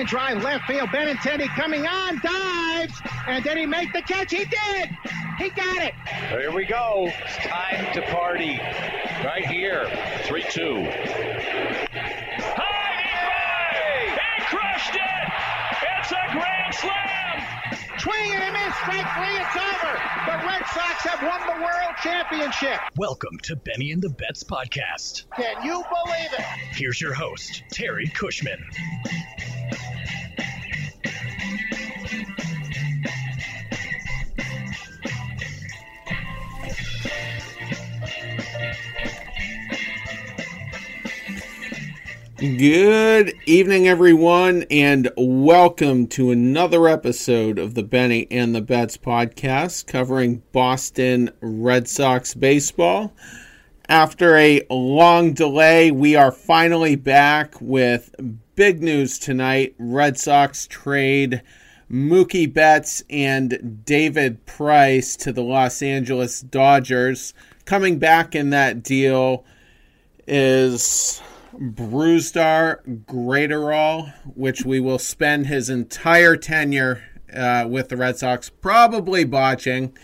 Line drive left field. Benintendi coming on, dives, and did he make the catch? He did. He got it. Here we go. It's time to party. Right here. 3 2. High He crushed it! It's a grand slam! Swing and a miss. Strike three. It's over. The Red Sox have won the World Championship. Welcome to Benny and the Bets podcast. Can you believe it? Here's your host, Terry Cushman. Good evening, everyone, and welcome to another episode of the Benny and the Bets podcast covering Boston Red Sox baseball. After a long delay, we are finally back with big news tonight. Red Sox trade Mookie Betts and David Price to the Los Angeles Dodgers. Coming back in that deal is Brusdar Graterol, which we will spend his entire tenure uh, with the Red Sox probably botching.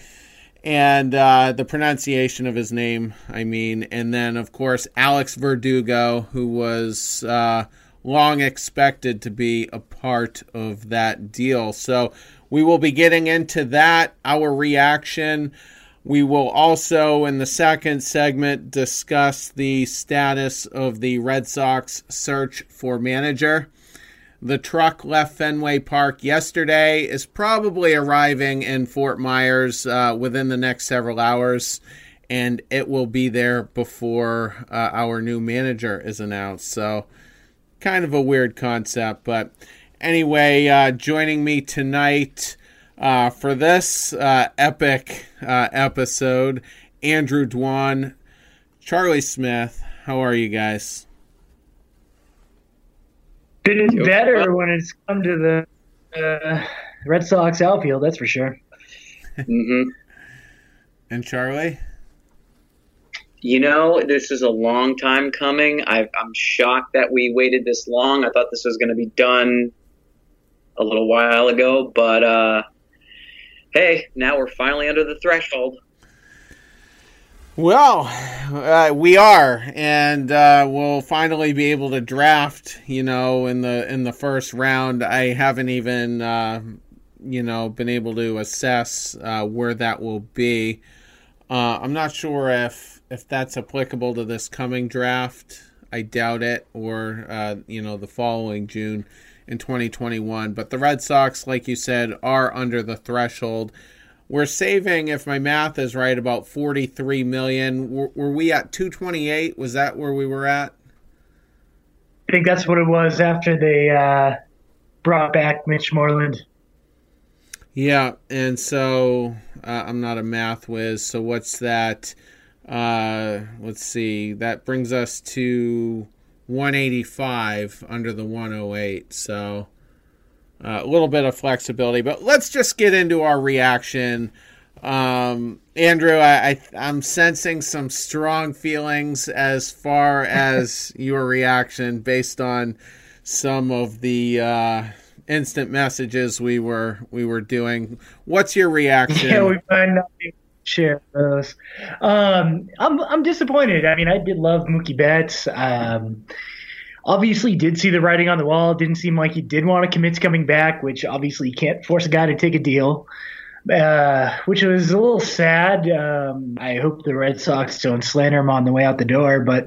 And uh, the pronunciation of his name, I mean. And then, of course, Alex Verdugo, who was uh, long expected to be a part of that deal. So we will be getting into that, our reaction. We will also, in the second segment, discuss the status of the Red Sox search for manager. The truck left Fenway Park yesterday, is probably arriving in Fort Myers uh, within the next several hours, and it will be there before uh, our new manager is announced. So, kind of a weird concept, but anyway, uh, joining me tonight uh, for this uh, epic uh, episode, Andrew Dwan, Charlie Smith. How are you guys? Been better when it's come to the uh, Red Sox outfield, that's for sure. Mm-hmm. And Charlie? You know, this is a long time coming. i am shocked that we waited this long. I thought this was going to be done a little while ago, but uh, hey, now we're finally under the threshold. Well, uh, we are, and uh, we'll finally be able to draft. You know, in the in the first round, I haven't even uh, you know been able to assess uh, where that will be. Uh, I'm not sure if if that's applicable to this coming draft. I doubt it, or uh, you know, the following June in 2021. But the Red Sox, like you said, are under the threshold. We're saving, if my math is right, about 43 million. Were, were we at 228? Was that where we were at? I think that's what it was after they uh, brought back Mitch Moreland. Yeah, and so uh, I'm not a math whiz. So what's that? Uh, let's see. That brings us to 185 under the 108. So uh, a little bit of flexibility, but let's just get into our reaction. Um, Andrew, I, I, I'm sensing some strong feelings as far as your reaction based on some of the uh, instant messages we were we were doing. What's your reaction? Yeah, we might not be share those. Um, I'm I'm disappointed. I mean, I did love Mookie Betts. Um, obviously, did see the writing on the wall. Didn't seem like he did want to commit to coming back, which obviously you can't force a guy to take a deal. Uh, which was a little sad. Um, I hope the Red Sox don't slander him on the way out the door. But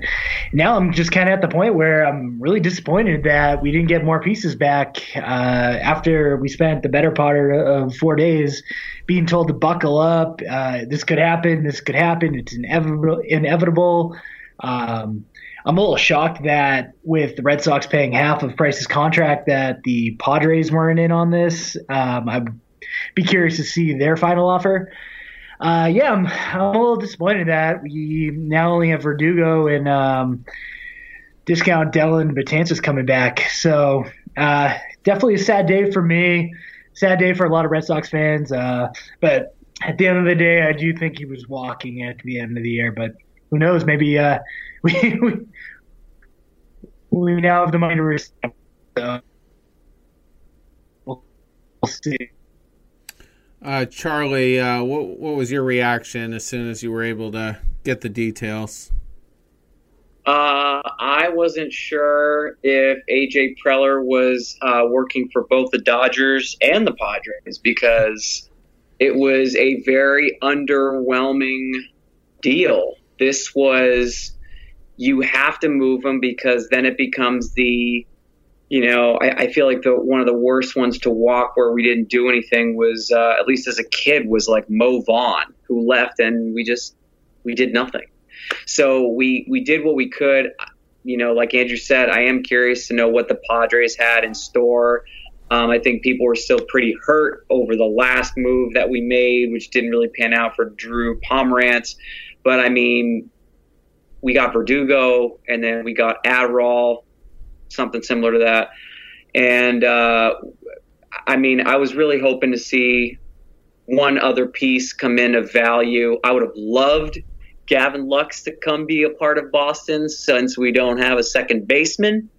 now I'm just kind of at the point where I'm really disappointed that we didn't get more pieces back uh, after we spent the better part of four days being told to buckle up. Uh, this could happen. This could happen. It's inevitable. Inevitable. Um, I'm a little shocked that with the Red Sox paying half of Price's contract, that the Padres weren't in on this. Um, I be curious to see their final offer. Uh, yeah, I'm, I'm, a little disappointed that we now only have Verdugo and um, discount Dellin Betances coming back. So uh, definitely a sad day for me. Sad day for a lot of Red Sox fans. Uh, but at the end of the day, I do think he was walking at the end of the year. But who knows? Maybe uh, we, we we now have the money to. So see. Uh, Charlie, uh, what what was your reaction as soon as you were able to get the details? Uh, I wasn't sure if AJ Preller was uh, working for both the Dodgers and the Padres because it was a very underwhelming deal. This was you have to move him because then it becomes the you know I, I feel like the one of the worst ones to walk where we didn't do anything was uh, at least as a kid was like Mo Vaughn who left and we just we did nothing. So we we did what we could. You know, like Andrew said, I am curious to know what the Padres had in store. Um, I think people were still pretty hurt over the last move that we made, which didn't really pan out for Drew Pomeranz. But I mean, we got Verdugo, and then we got Adderall, something similar to that. And uh, I mean, I was really hoping to see one other piece come in of value. I would have loved Gavin Lux to come be a part of Boston since we don't have a second baseman.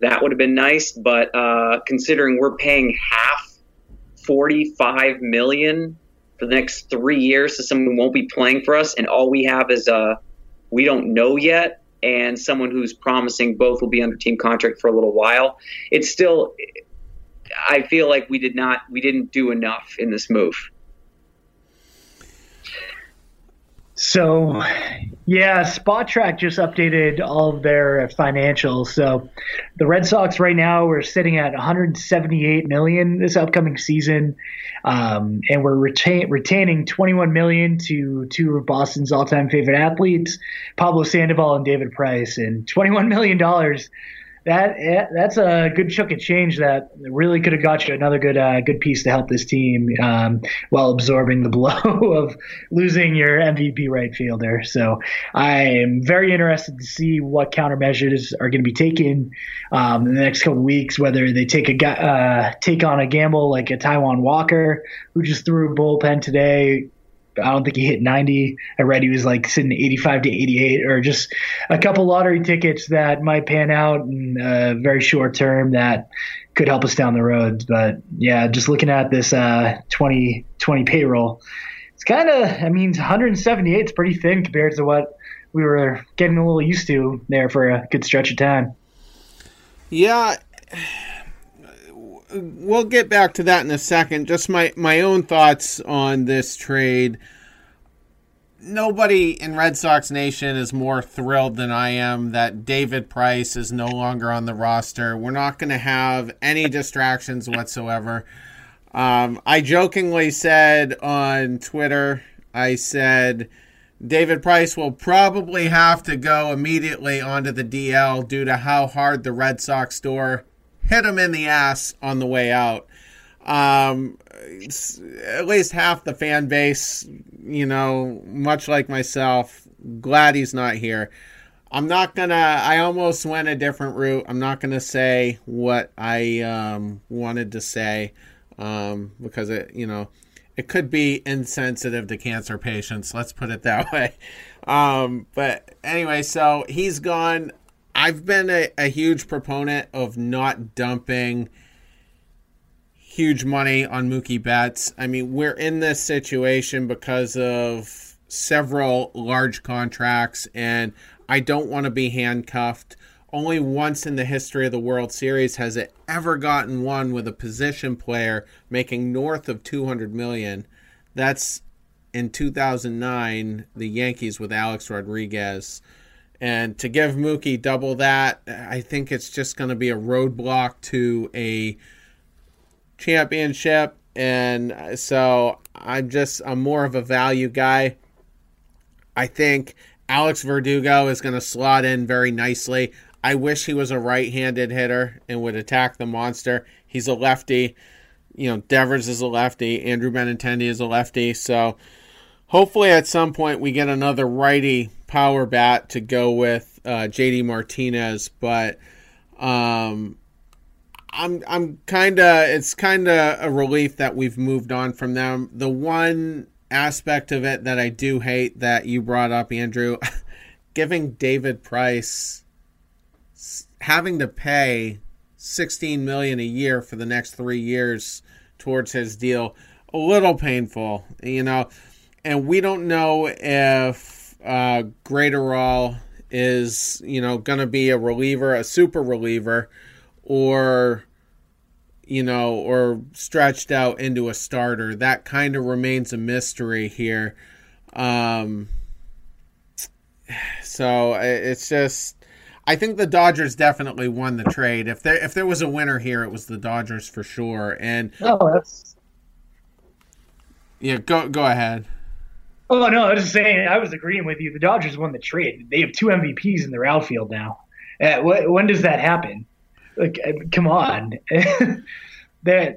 That would have been nice, but uh, considering we're paying half, forty-five million for the next three years to someone who won't be playing for us, and all we have is a we don't know yet, and someone who's promising both will be under team contract for a little while. It's still, I feel like we did not, we didn't do enough in this move. So, yeah, Spotrac just updated all of their financials. So, the Red Sox right now we're sitting at 178 million this upcoming season, um, and we're retain, retaining 21 million to two of Boston's all-time favorite athletes, Pablo Sandoval and David Price, and 21 million dollars that that's a good chunk of change that really could have got you another good uh, good piece to help this team um, while absorbing the blow of losing your MVP right fielder. So I am very interested to see what countermeasures are going to be taken um, in the next couple weeks. Whether they take a uh, take on a gamble like a Taijuan Walker who just threw a bullpen today I don't think he hit 90. I read he was like sitting 85 to 88, or just a couple lottery tickets that might pan out in a very short term that could help us down the road. But yeah, just looking at this uh, 2020 payroll, it's kind of, I mean, 178 is pretty thin compared to what we were getting a little used to there for a good stretch of time. Yeah we'll get back to that in a second. Just my my own thoughts on this trade. Nobody in Red Sox Nation is more thrilled than I am that David Price is no longer on the roster. We're not going to have any distractions whatsoever. Um, I jokingly said on Twitter, I said David Price will probably have to go immediately onto the DL due to how hard the Red Sox door hit him in the ass on the way out. Um, at least half the fan base, you know, much like myself, glad he's not here. I'm not gonna. I almost went a different route. I'm not gonna say what I um, wanted to say um, because it, you know, it could be insensitive to cancer patients. Let's put it that way. Um, but anyway, so he's gone. I've been a, a huge proponent of not dumping huge money on Mookie Betts. I mean, we're in this situation because of several large contracts, and I don't want to be handcuffed. Only once in the history of the World Series has it ever gotten one with a position player making north of 200 million. That's in 2009, the Yankees with Alex Rodriguez. And to give Mookie double that, I think it's just going to be a roadblock to a championship. And so I'm just, I'm more of a value guy. I think Alex Verdugo is going to slot in very nicely. I wish he was a right handed hitter and would attack the monster. He's a lefty. You know, Devers is a lefty. Andrew Benintendi is a lefty. So hopefully at some point we get another righty power bat to go with uh, JD Martinez, but um, I'm I'm kind of it's kind of a relief that we've moved on from them. The one aspect of it that I do hate that you brought up, Andrew, giving David Price having to pay 16 million a year for the next 3 years towards his deal. A little painful, you know, and we don't know if uh, Graterol is, you know, going to be a reliever, a super reliever, or you know, or stretched out into a starter. That kind of remains a mystery here. Um, so it's just, I think the Dodgers definitely won the trade. If there if there was a winner here, it was the Dodgers for sure. And oh, that's yeah. Go go ahead. Oh no, I was just saying. I was agreeing with you. The Dodgers won the trade. They have two MVPs in their outfield now. Uh, when does that happen? Like, uh, come on. They're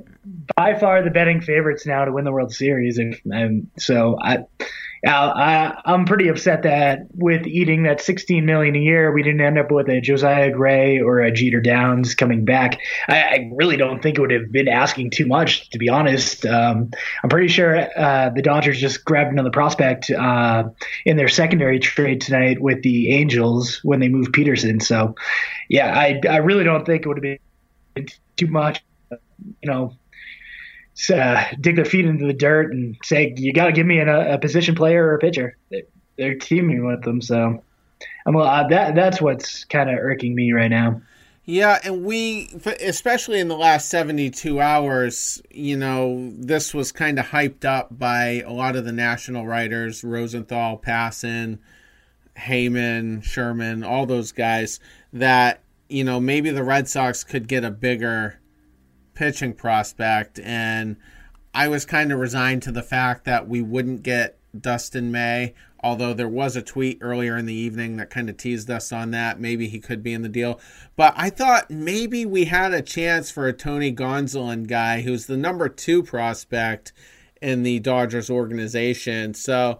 by far the betting favorites now to win the World Series, and so I I, I'm pretty upset that with eating that 16 million a year, we didn't end up with a Josiah Gray or a Jeter Downs coming back. I, I really don't think it would have been asking too much, to be honest. Um, I'm pretty sure uh, the Dodgers just grabbed another prospect uh, in their secondary trade tonight with the Angels when they moved Peterson. So, yeah, I I really don't think it would have been too much. You know, uh, dig their feet into the dirt and say, "You got to give me a, a, position player or a pitcher." They're teaming with them, so I'm uh, that that's what's kind of irking me right now. Yeah, and we, especially in the last 72 hours, you know, this was kind of hyped up by a lot of the national writers Rosenthal, Passan, Heyman, Sherman, all those guys that, you know, maybe the Red Sox could get a bigger pitching prospect, and I was kind of resigned to the fact that we wouldn't get Dustin May. Although there was a tweet earlier in the evening that kind of teased us on that. Maybe he could be in the deal. But I thought maybe we had a chance for a Tony Gonsolin guy who's the number two prospect in the Dodgers organization. So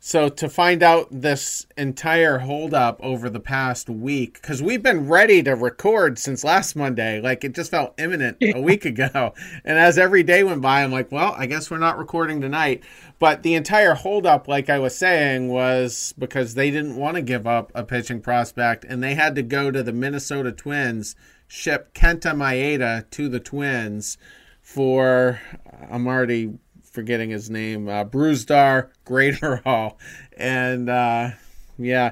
so to find out this entire holdup over the past week, because we've been ready to record since last Monday, like it just felt imminent a week ago. And as every day went by, I'm like, well, I guess we're not recording tonight. But the entire holdup, like I was saying, was because they didn't want to give up a pitching prospect, and they had to go to the Minnesota Twins, ship Kenta Maeda to the Twins for I'm already forgetting his name, uh, Brusdar Graterol, and uh, yeah.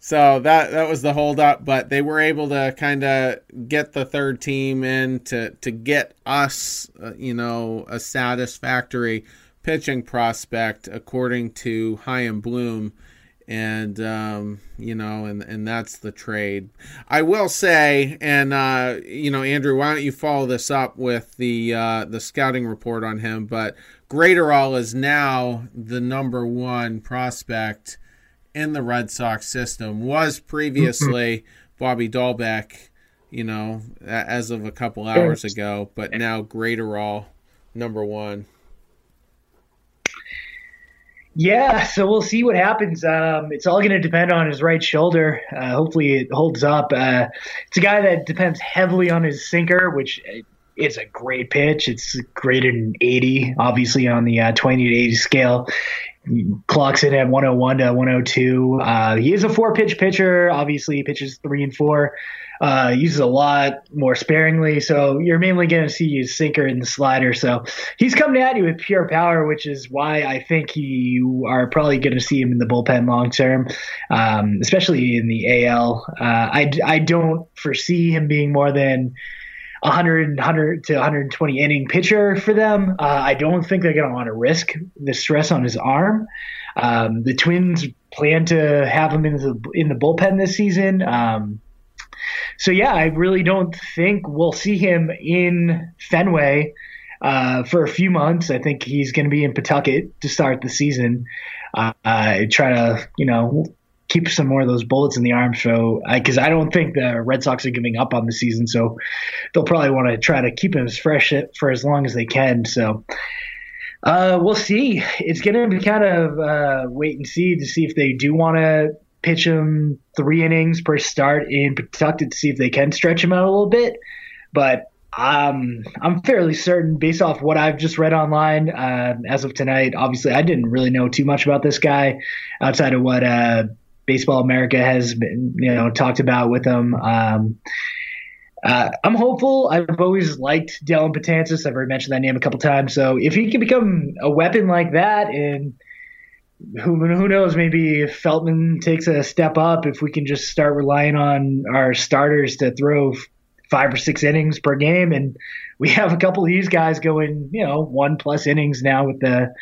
So that that was the holdup, but they were able to kind of get the third team in to to get us, uh, you know, a satisfactory pitching prospect according to Chaim Bloom, and um, you know, and and that's the trade. I will say, and uh, you know, Andrew, why don't you follow this up with the uh, the scouting report on him? But Graterol is now the number one prospect in the Red Sox system. Was previously Bobby Dalbec, you know, as of a couple hours ago, but now Graterol number one. Yeah, so we'll see what happens. Um, it's all going to depend on his right shoulder. Uh, hopefully, it holds up. Uh, it's a guy that depends heavily on his sinker, which is a great pitch. It's graded in 80, obviously on the uh, 20 to 80 scale. Clocks in at 101 to 102. Uh, he is a four pitch pitcher. Obviously, he pitches three and four. Uh, uses a lot more sparingly, so you're mainly going to see his sinker and the slider. So he's coming at you with pure power, which is why I think you are probably going to see him in the bullpen long term, um, especially in the AL. Uh, I, I don't foresee him being more than 100, 100 to 120 inning pitcher for them. Uh, I don't think they're going to want to risk the stress on his arm. Um, the Twins plan to have him in the in the bullpen this season. Um, so yeah, I really don't think we'll see him in Fenway uh, for a few months. I think he's going to be in Pawtucket to start the season. Uh, try to you know keep some more of those bullets in the arm. So, because I, I, don't think the Red Sox are giving up on the season, so they'll probably want to try to keep him as fresh for as long as they can. So, uh, we'll see. It's going to be kind of uh, wait and see to see if they do want to pitch him three innings per start in Pawtucket to see if they can stretch him out a little bit. But um, I'm fairly certain, based off what I've just read online uh, as of tonight. Obviously, I didn't really know too much about this guy outside of what uh, Baseball America has been, you know, talked about with him. Um, uh, I'm hopeful. I've always liked Dellin Betances. I've already mentioned that name a couple times. So if he can become a weapon like that, and who who knows, maybe if Feltman takes a step up, if we can just start relying on our starters to throw five or six innings per game, and we have a couple of these guys going, you know, one plus innings now with the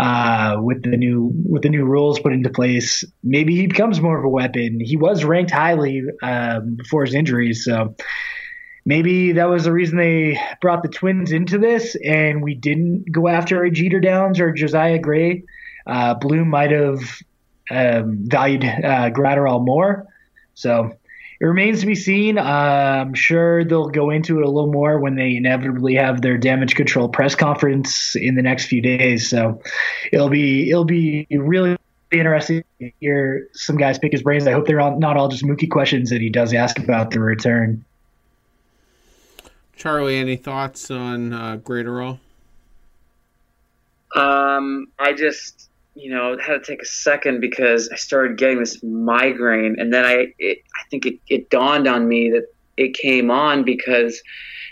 uh, with the new with the new rules put into place, maybe he becomes more of a weapon. He was ranked highly um, before his injuries, so maybe that was the reason they brought the Twins into this, and we didn't go after a Jeter Downs or Josiah Gray. Uh, Bloom might have um, valued uh, Graterol more, so it remains to be seen. Uh, I'm sure they'll go into it a little more when they inevitably have their damage control press conference in the next few days. So it'll be it'll be really interesting to hear some guys pick his brains. I hope they're all, not all just Mookie questions that he does ask about the return. Charlie, any thoughts on uh, all? Um, I just you know, had to take a second because I started getting this migraine, and then I, it, I think it, it dawned on me that it came on because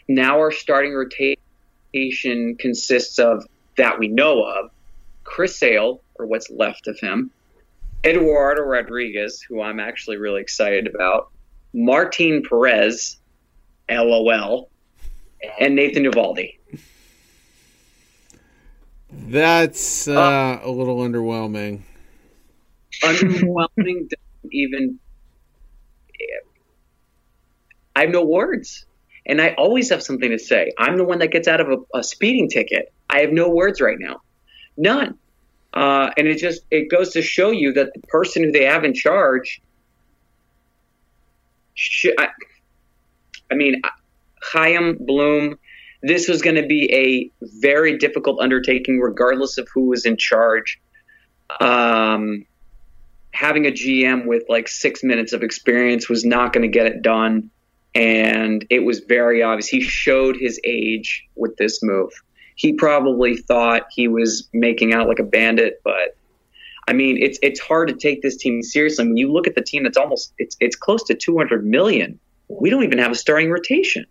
now our starting rotation consists of that we know of Chris Sale, or what's left of him, Eduardo Rodriguez, who I'm actually really excited about, Martin Perez, LOL, and Nathan Eovaldi. That's uh, uh, a little underwhelming. Underwhelming doesn't even. I have no words. And I always have something to say. I'm the one that gets out of a, a speeding ticket. I have no words right now. None. Uh, and it just it goes to show you that the person who they have in charge should, I, I mean Chaim Bloom this was going to be a very difficult undertaking, regardless of who was in charge. Um, having a GM with like six minutes of experience was not going to get it done. And it was very obvious. He showed his age with this move. He probably thought he was making out like a bandit, but I mean, it's it's hard to take this team seriously. When you look at the team, that's almost it's it's close to 200 million. We don't even have a starting rotation.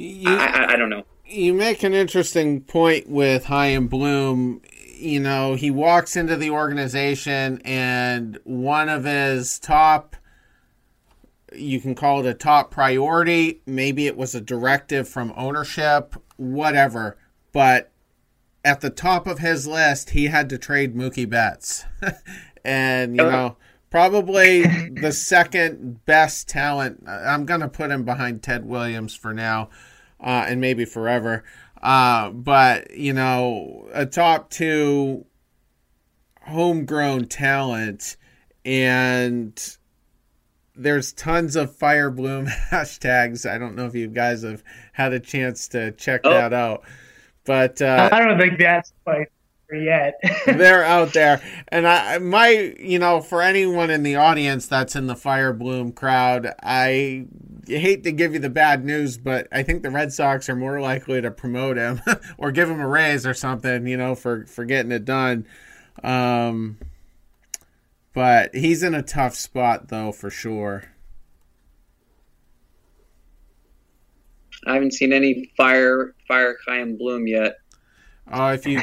You, I, I, don't know. You make an interesting point with Chaim Bloom. You know, he walks into the organization, and one of his top, you can call it a top priority, maybe it was a directive from ownership, whatever. But at the top of his list, he had to trade Mookie Betts. and, you uh-huh. know, probably the second best talent. I'm going to put him behind Ted Williams for now uh, and maybe forever. Uh, but you know, a top two homegrown talent, and there's tons of Fire Bloom hashtags. I don't know if you guys have had a chance to check oh. that out, but uh, I don't think that's quite yet. they're out there, and I my you know for anyone in the audience that's in the Fire Bloom crowd, I hate to give you the bad news, but I think the Red Sox are more likely to promote him or give him a raise or something, you know, for for getting it done. Um, but he's in a tough spot though, for sure. I haven't seen any fire fire Chaim Bloom yet. Uh, if you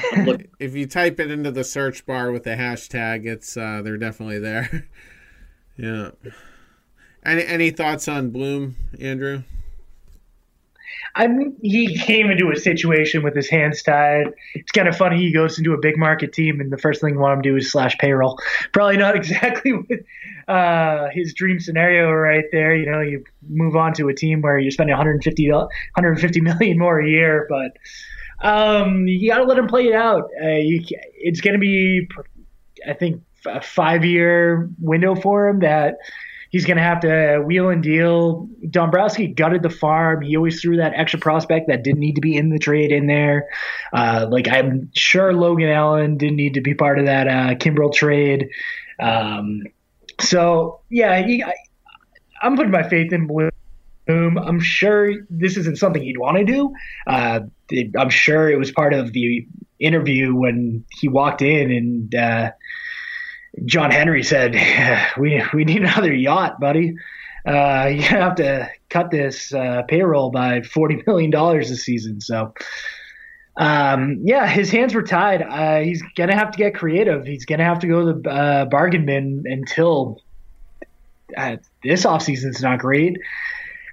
if you type it into the search bar with the hashtag, it's uh, they're definitely there. yeah. Any any thoughts on Bloom, Andrew? I mean, he came into a situation with his hands tied. It's kind of funny. He goes into a big market team, and the first thing you want him to do is slash payroll. Probably not exactly with, uh, his dream scenario right there. You know, you move on to a team where you're spending 150, 150 million more a year, but um, you got to let him play it out. Uh, you, it's going to be, I think, a five year window for him that he's going to have to wheel and deal. Dombrowski gutted the farm. He always threw that extra prospect that didn't need to be in the trade in there. Uh, like I'm sure Logan Allen didn't need to be part of that uh, Kimbrel trade. Um, so yeah, he, I, I'm putting my faith in Bloom. I'm sure this isn't something he'd want to do. Uh, I'm sure it was part of the interview when he walked in and uh, John Henry said, "We we need another yacht, buddy." uh, you have to cut this uh, payroll by forty million dollars this season. So, um, yeah, his hands were tied. Uh, he's gonna have to get creative. He's gonna have to go to the uh, bargain bin until uh, this offseason is not great.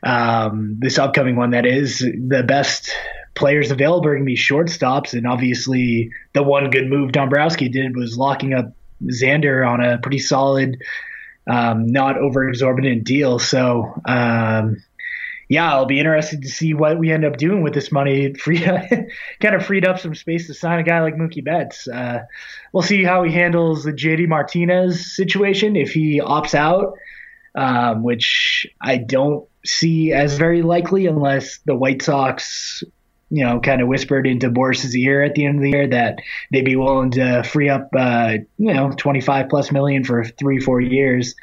Um, this upcoming one, that is, the best players available are going to be shortstops, and obviously the one good move Dombrowski did was locking up Xander on a pretty solid, um, not over exorbitant deal. So, um, yeah, I'll be interested to see what we end up doing with this money. Free, kind of freed up some space to sign a guy like Mookie Betts. Uh, we'll see how he handles the JD Martinez situation if he opts out, um, which I don't see as very likely unless the White Sox you know, kind of whispered into Boras's ear at the end of the year that they'd be willing to free up, uh, you know, 25 plus million for three, four years.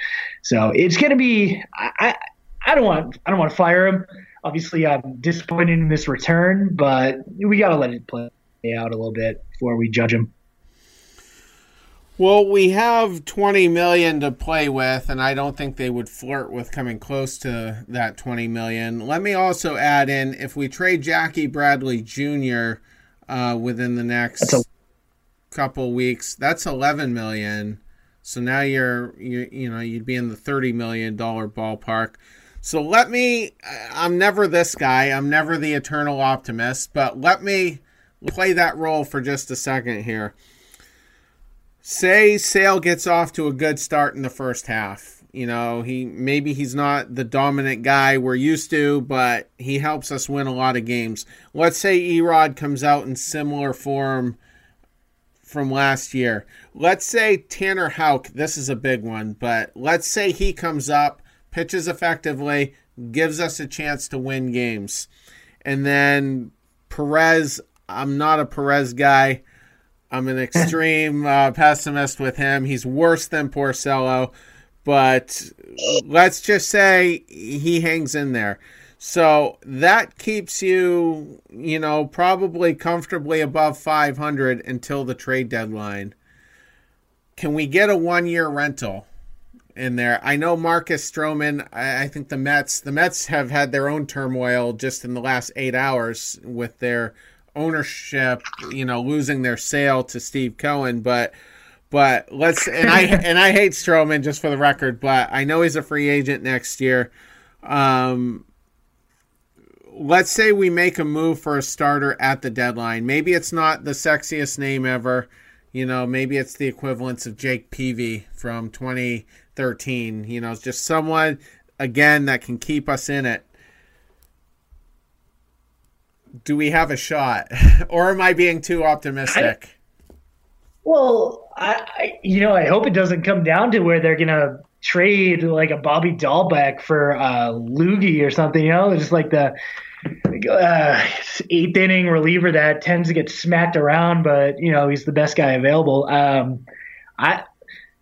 So it's going to be, I, I don't want, I don't want to fire him. Obviously, I'm disappointed in this return, but we got to let it play out a little bit before we judge him. Well, we have 20 million to play with and I don't think they would flirt with coming close to that 20 million. Let me also add in if we trade Jackie Bradley Jr. Uh, within the next a- couple weeks, that's 11 million. So now you're you you know, you'd be in the 30 million dollar ballpark. So let me I'm never this guy. I'm never the eternal optimist, but let me play that role for just a second here say Sale gets off to a good start in the first half. You know, he maybe he's not the dominant guy we're used to, but he helps us win a lot of games. Let's say Erod comes out in similar form from last year. Let's say Tanner Houck, this is a big one, but let's say he comes up, pitches effectively, gives us a chance to win games. And then Perez, I'm not a Perez guy. I'm an extreme uh, pessimist with him. He's worse than Porcello, but let's just say he hangs in there. So that keeps you, you know, probably comfortably above 500 until the trade deadline. Can we get a one year rental in there? I know Marcus Stroman, I, I think the Mets, the Mets have had their own turmoil just in the last eight hours with their ownership, you know, losing their sale to Steve Cohen, but but let's and I and I hate Stroman just for the record, but I know he's a free agent next year. Um, let's say we make a move for a starter at the deadline. Maybe it's not the sexiest name ever. You know, maybe it's the equivalence of Jake Peavy from 2013. You know, just someone again that can keep us in it do we have a shot, or am I being too optimistic? I, well, I, I, you know I hope it doesn't come down to where they're gonna trade like a Bobby Dalbec for uh, Loogie or something. You know, just like the uh, eighth inning reliever that tends to get smacked around, but you know he's the best guy available. Um, I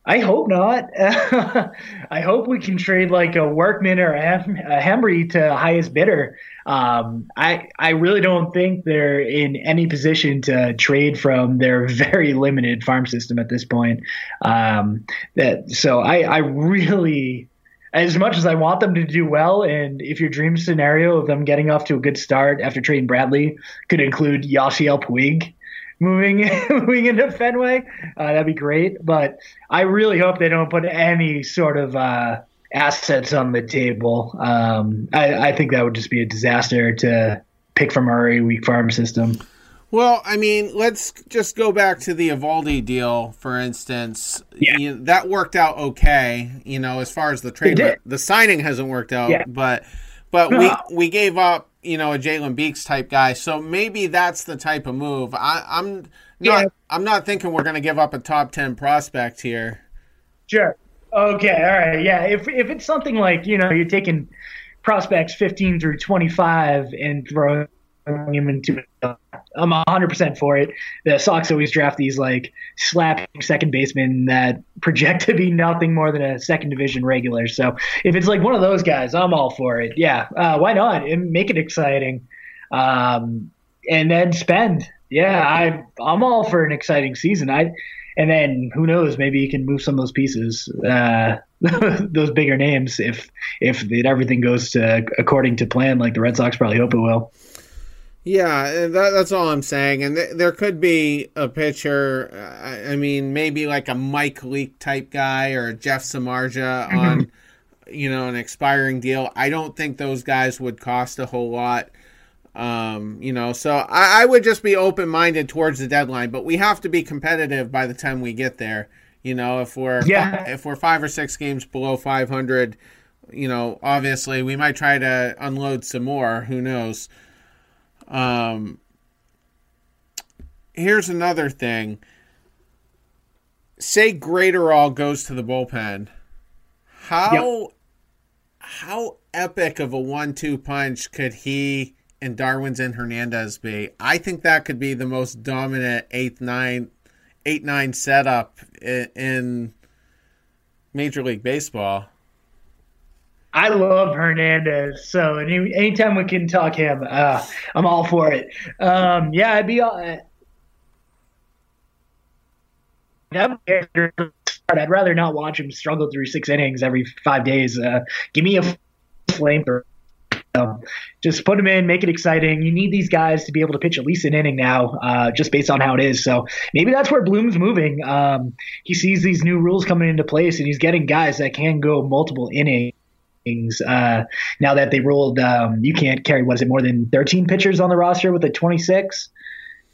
I hope not. I hope we can trade like a Workman or a, Hem- a to highest bidder. Um, I I really don't think they're in any position to trade from their very limited farm system at this point. Um, that so I I really as much as I want them to do well, and if your dream scenario of them getting off to a good start after trading Bradley could include Yasiel Puig moving moving into Fenway, uh, that'd be great. But I really hope they don't put any sort of uh, assets on the table. Um, I, I, think that would just be a disaster to pick from our weak farm system. Well, I mean, let's just go back to the Eovaldi deal, for instance. Yeah. You know, that worked out okay, you know, as far as the trade. The signing hasn't worked out, yeah. but but we we gave up, you know, a Jalen Beeks type guy. So maybe that's the type of move. I, am not yeah. I'm not thinking we're going to give up a top ten prospect here. Sure. Okay, all right, yeah. If if it's something like you know you're taking prospects 15 through 25 and throwing him into, I'm 100 percent for it. The Sox always draft these like slapping second baseman that project to be nothing more than a second division regular. So if it's like one of those guys, I'm all for it. Yeah, uh, why not? Make it exciting, um, and then spend Yeah, I I'm all for an exciting season. I and then who knows? Maybe you can move some of those pieces, uh, those bigger names, if if it, everything goes to according to plan, like the Red Sox probably hope it will. Yeah, that, that's all I'm saying. And th- there could be a pitcher. Uh, I mean, maybe like a Mike Leake type guy or a Jeff Samardzija on, you know, an expiring deal. I don't think those guys would cost a whole lot. Um, you know, so I, I would just be open minded towards the deadline, but we have to be competitive by the time we get there. You know, if we're Yeah. if we're five or six games below 500, you know, obviously we might try to unload some more. Who knows? Um, here's another thing. Say Graterol goes to the bullpen. How how epic of a one-two punch could he and Darwinzon Hernandez be? I think that could be the most dominant eighth nine eight nine setup in, in Major League Baseball. I love Hernandez, so any, anytime we can talk him, uh, I'm all for it. Um, yeah, I'd be. Uh, I'd rather not watch him struggle through six innings every five days. Uh, give me a flamethrower. Um, just put him in, make it exciting. You need these guys to be able to pitch at least an inning now, uh, just based on how it is. So maybe that's where Bloom's moving. Um, he sees these new rules coming into place, and he's getting guys that can go multiple innings. Uh, now that they ruled, um, you can't carry what is it more than 13 pitchers on the roster with the 26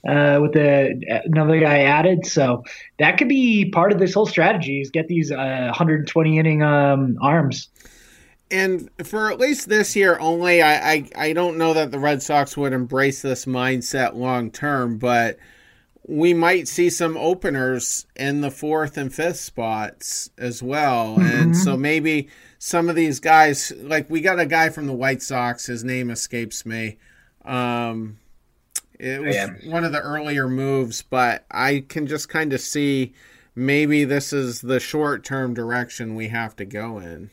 uh, with the another guy added. So that could be part of this whole strategy is get these uh, 120 inning um, arms. And for at least this year only, I, I, I don't know that the Red Sox would embrace this mindset long term, but we might see some openers in the fourth and fifth spots as well. Mm-hmm. And so maybe some of these guys, like we got a guy from the White Sox, his name escapes me. Um, it was yeah. one of the earlier moves, but I can just kind of see maybe this is the short term direction we have to go in.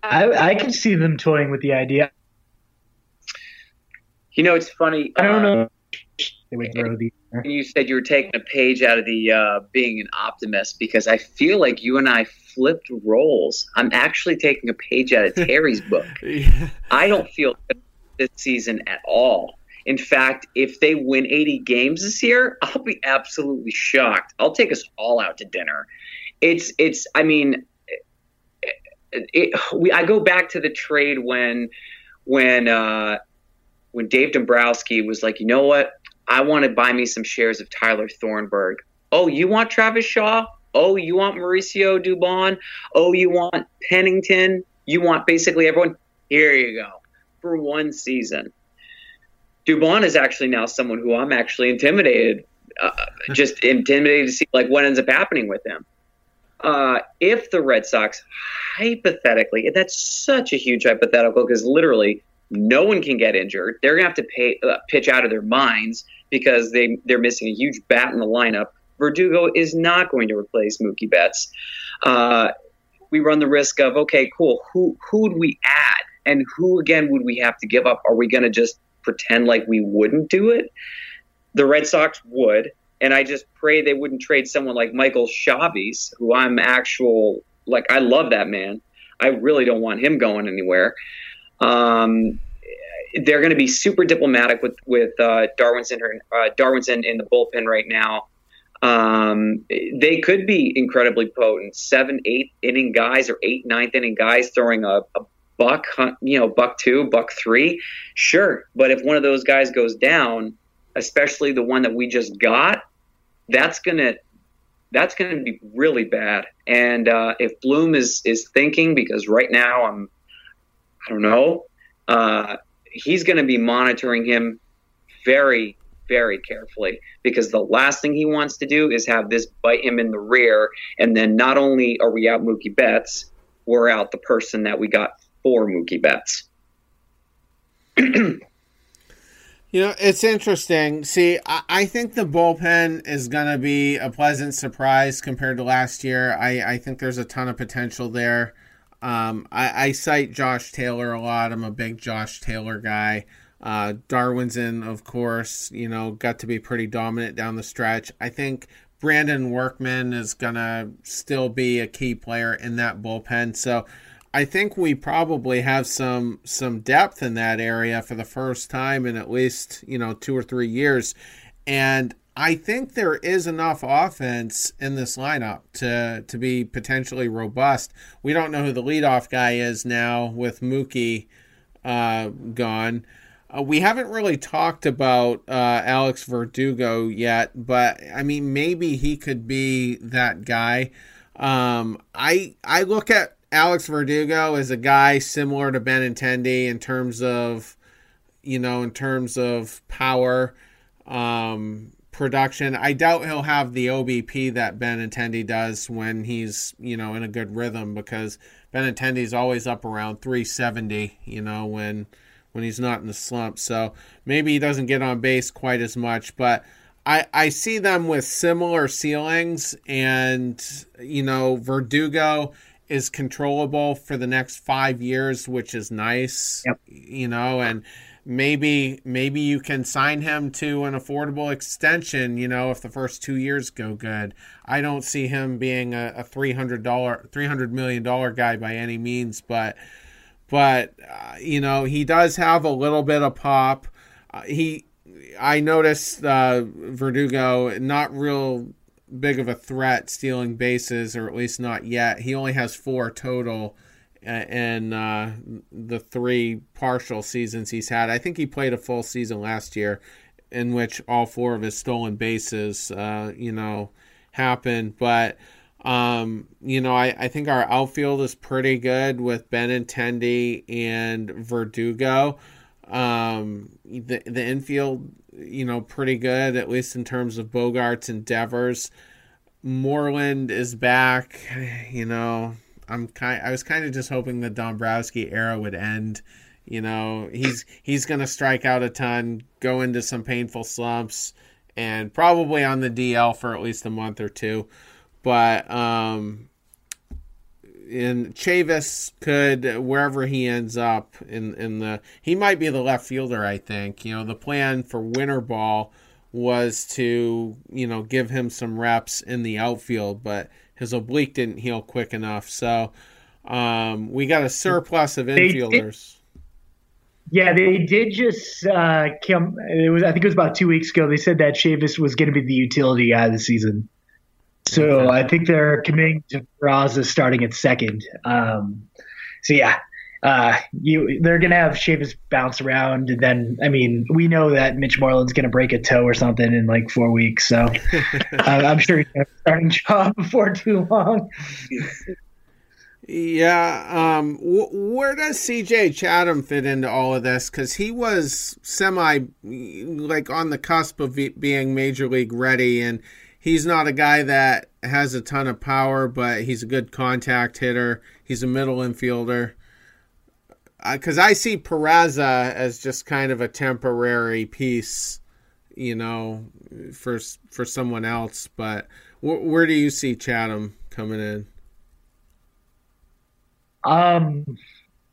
I, I can see them toying with the idea. You know, it's funny. I don't uh, know. They would grow the. You said you were taking a page out of the uh, being an optimist because I feel like you and I flipped roles. I'm actually taking a page out of Terry's book. yeah. I don't feel this season at all. In fact, if they win 80 games this year, I'll be absolutely shocked. I'll take us all out to dinner. It's it's. I mean, it, it, we, I go back to the trade when when uh, when Dave Dombrowski was like, you know what, I want to buy me some shares of Tyler Thornburg. Oh, you want Travis Shaw? Oh, you want Mauricio Dubon? Oh, you want Pennington? You want basically everyone? Here you go for one season. Dubon is actually now someone who I'm actually intimidated, uh, just intimidated to see like what ends up happening with him. Uh, if the Red Sox hypothetically, that's such a huge hypothetical because literally no one can get injured. They're gonna have to pay, uh, pitch out of their minds because they they're missing a huge bat in the lineup. Verdugo is not going to replace Mookie Betts. Uh, we run the risk of okay, cool. Who who would we add, and who again would we have to give up? Are we going to just pretend like we wouldn't do it? The Red Sox would, and I just pray they wouldn't trade someone like Michael Chavis, who I'm actual like I love that man. I really don't want him going anywhere. Um, they're going to be super diplomatic with with uh, Darwinzon uh, Darwinzon in the bullpen right now. Um, they could be incredibly potent, seven, eight inning guys or eight, ninth inning guys throwing a, a buck, you know, buck two, buck three. Sure, but if one of those guys goes down, especially the one that we just got, that's gonna that's to be really bad. And uh, if Bloom is is thinking, because right now I'm, I don't know, uh, he's going to be monitoring him very very carefully because the last thing he wants to do is have this bite him in the rear, and then not only are we out Mookie Betts, we're out the person that we got for Mookie Betts. You know, it's interesting. See, I, I think the bullpen is going to be a pleasant surprise compared to last year. I, I think there's a ton of potential there. Um, I, I cite Josh Taylor a lot. I'm a big Josh Taylor guy. Uh, Darwinzon, of course, you know, got to be pretty dominant down the stretch. I think Brandon Workman is going to still be a key player in that bullpen. So I think we probably have some some depth in that area for the first time in at least, you know, 2 or 3 years. And I think there is enough offense in this lineup to to be potentially robust. We don't know who the leadoff guy is now with Mookie uh, gone. Uh, we haven't really talked about uh, Alex Verdugo yet, but I mean, maybe he could be that guy. Um, I I look at Alex Verdugo as a guy similar to Benintendi in terms of, you know, in terms of power, um, production. I doubt he'll have the OBP that Benintendi does when he's, you know, in a good rhythm because Benintendi's always up around 370, you know, when when he's not in the slump. So maybe he doesn't get on base quite as much, but I, I see them with similar ceilings and you know Verdugo is controllable for the next five years, which is nice. Yep. You know, and maybe maybe you can sign him to an affordable extension. You know, if the first two years go good, I don't see him being a, a three hundred dollar, three hundred million dollar guy by any means, but but uh, you know he does have a little bit of pop. Uh, he, I noticed uh, Verdugo not real big of a threat stealing bases, or at least not yet. He only has four total in uh, the three partial seasons he's had. I think he played a full season last year, in which all four of his stolen bases, uh, you know, happened. But um, you know, I, I think our outfield is pretty good with Benintendi and Verdugo. Um, the the infield, you know, pretty good at least in terms of Bogaerts and Devers. Moreland is back. You know, I'm kind. I was kind of just hoping the Dombrowski era would end. You know, he's he's gonna strike out a ton, go into some painful slumps, and probably on the DL for at least a month or two but um, in Chavis could wherever he ends up in in the he might be the left fielder. I think you know the plan for winter ball was to you know give him some reps in the outfield, but his oblique didn't heal quick enough. So um, we got a surplus of infielders. Yeah, they did just uh, come. It was I think it was about two weeks ago. They said that Chavis was going to be the utility guy this season. So. I think they're committing to Peraza starting at second. Um, so yeah, uh, you they're gonna have Chavis bounce around, and then I mean we know that Mitch Moreland's gonna break a toe or something in like four weeks, so uh, I'm sure he's gonna starting job before too long. Yeah, um, where does CJ Chatham fit into all of this? Because he was semi, like on the cusp of being major league ready, and he's not a guy that has a ton of power, but he's a good contact hitter. He's a middle infielder. Because uh, I see Peraza as just kind of a temporary piece, you know, for for someone else. But wh- where do you see Chatham coming in? Um,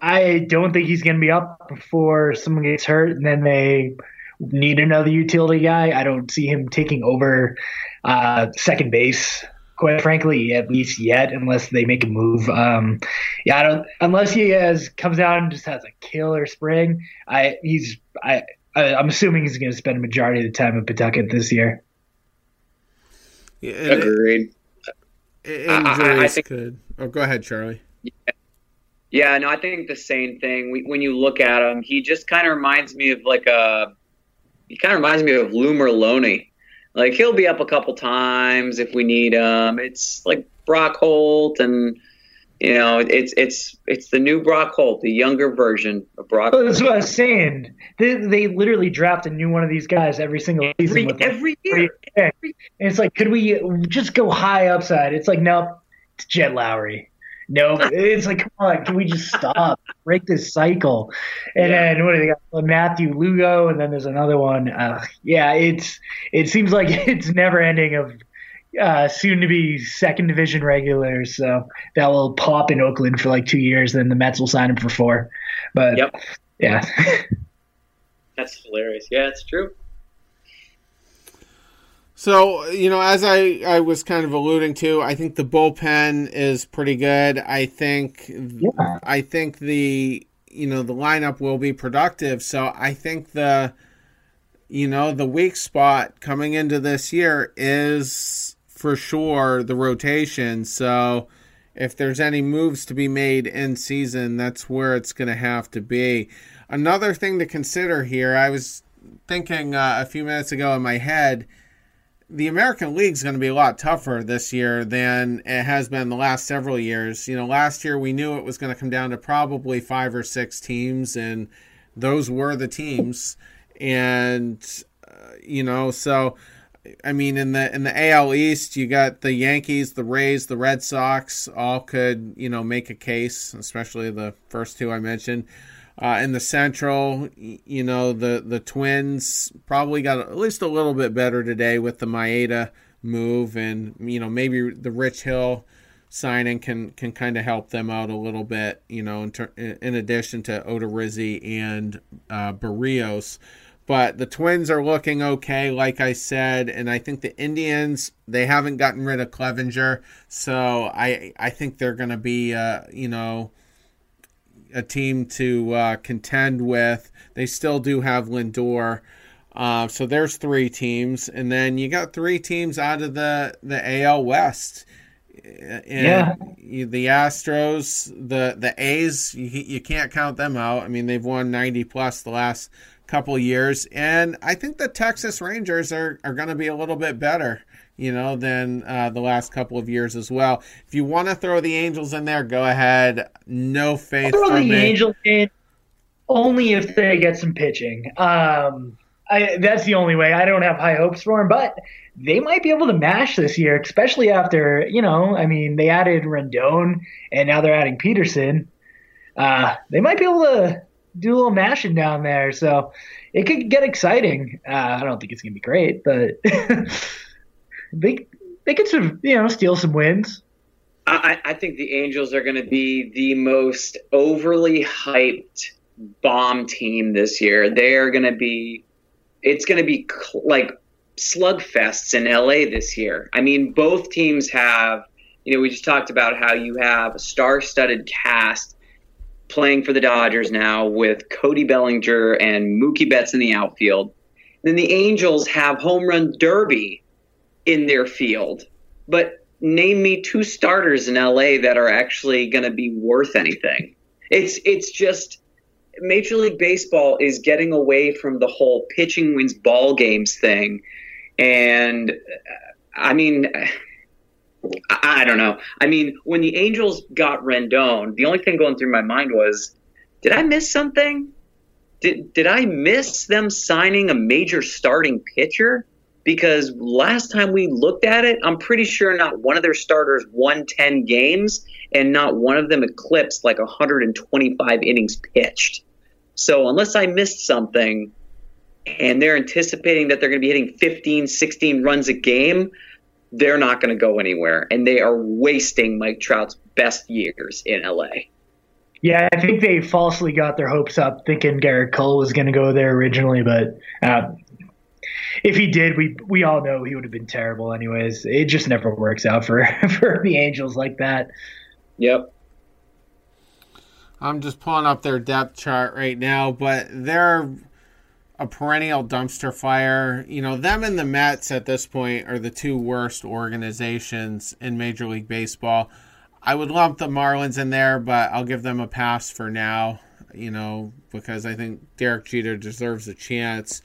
I don't think he's going to be up before someone gets hurt, and then they need another utility guy. I don't see him taking over uh, second base. Quite frankly, at least yet, unless they make a move. Um, yeah, I don't. Unless he has comes out and just has a killer spring. I he's I, I am assuming he's going to spend a majority of the time at Pawtucket this year. Yeah, Agreed. It, I, I, think, could. Oh, go ahead, Charlie. Yeah. Yeah, no, I think the same thing. We, when you look at him, he just kind of reminds me of like a. He kind of reminds me of Lou Merloni. Like he'll be up a couple times if we need him. It's like Brock Holt, and you know, it's it's it's the new Brock Holt, the younger version of Brock. Well, that's what I was saying. They, they literally draft a new one of these guys every single season. Every, every year. And it's like, could we just go high upside? It's like, nope, it's Jed Lowrie. No, it's like, come on, can we just stop, break this cycle? And yeah. then what do they got? Matthew Lugo, and then there's another one. Uh, yeah, it's it seems like it's never ending of uh, soon to be second division regulars. So that will pop in Oakland for like two years, then the Mets will sign him for four. But yep. yeah. That's hilarious. Yeah, it's true. So, you know, as I, I was kind of alluding to, I think the bullpen is pretty good. I think Yeah. I think the you know, the lineup will be productive. So I think the you know, the weak spot coming into this year is for sure the rotation. So if there's any moves to be made in season, that's where it's going to have to be. Another thing to consider here, I was thinking uh, a few minutes ago in my head, the American League is going to be a lot tougher this year than it has been the last several years. You know, last year we knew it was going to come down to probably five or six teams, and those were the teams. And uh, you know, so I mean, in the in the AL East, you got the Yankees, the Rays, the Red Sox, all could you know make a case, especially the first two I mentioned. Uh, in the Central, you know the the Twins probably got at least a little bit better today with the Maeda move, and you know maybe the Rich Hill signing can can kind of help them out a little bit. You know, in, ter- in addition to Odorizzi and uh, Berrios. But the Twins are looking okay, like I said, and I think the Indians they haven't gotten rid of Clevinger, so I I think they're going to be uh, you know a team to uh, contend with. They still do have Lindor. Uh, so there's three teams, and then you got three teams out of the the AL West. And Yeah. you- the Astros, the the A's, you, you can't count them out. I mean, they've won 90 plus the last couple of years, and I think the Texas Rangers are are going to be a little bit better, you know, than uh, the last couple of years as well. If you want to throw the Angels in there, go ahead. No faith throw from the me. Angels in only if they get some pitching. Um, I, that's the only way. I don't have high hopes for them, but they might be able to mash this year, especially after you know. I mean, they added Rendon, and now they're adding Pederson. Uh, they might be able to do a little mashing down there, so it could get exciting. Uh, I don't think it's gonna be great, but they they could sort of you know steal some wins. I, I think the Angels are going to be the most overly hyped bomb team this year. They are going to be, it's going to be cl- like slugfests in LA this year. I mean, both teams have, you know, we just talked about how you have a star studded cast playing for the Dodgers now with Cody Bellinger and Mookie Betts in the outfield. Then the Angels have home run derby in their field. But name me two starters in LA that are actually going to be worth anything. It's it's just Major League Baseball is getting away from the whole pitching wins ball games thing, and I mean. I don't know. I mean, when the Angels got Rendon, the only thing going through my mind was, did I miss something? Did did I miss them signing a major starting pitcher? Because last time we looked at it, I'm pretty sure not one of their starters won 10 games and not one of them eclipsed like 125 innings pitched. So unless I missed something and they're anticipating that they're going to be hitting 15, 16 runs a game, they're not going to go anywhere. And they are wasting Mike Trout's best years in LA. Yeah, I think they falsely got their hopes up, thinking Gerrit Cole was going to go there originally, but uh, if he did, we we all know he would have been terrible anyways. It just never works out for for the Angels like that. Yep. I'm just pulling up their depth chart right now, but they're a perennial dumpster fire. You know, them and the Mets at this point are the two worst organizations in Major League Baseball. I would lump the Marlins in there, but I'll give them a pass for now, you know, because I think Derek Jeter deserves a chance.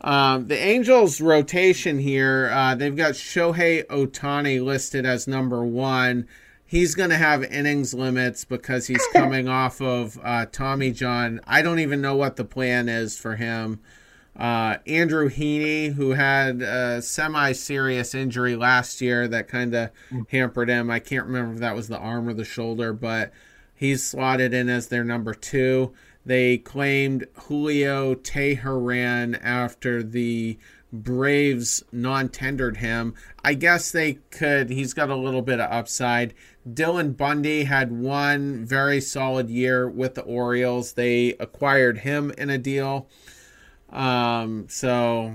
Um, the Angels' rotation here, uh, they've got Shohei Ohtani listed as number one. He's going to have innings limits because he's coming off of uh, Tommy John. I don't even know what the plan is for him. Uh, Andrew Heaney, who had a semi serious injury last year that kind of hampered him. I can't remember if that was the arm or the shoulder, but he's slotted in as their number two. They claimed Julio Teheran after the Braves non tendered him. I guess they could, he's got a little bit of upside. Dylan Bundy had one very solid year with the Orioles. They acquired him in a deal. Um, so,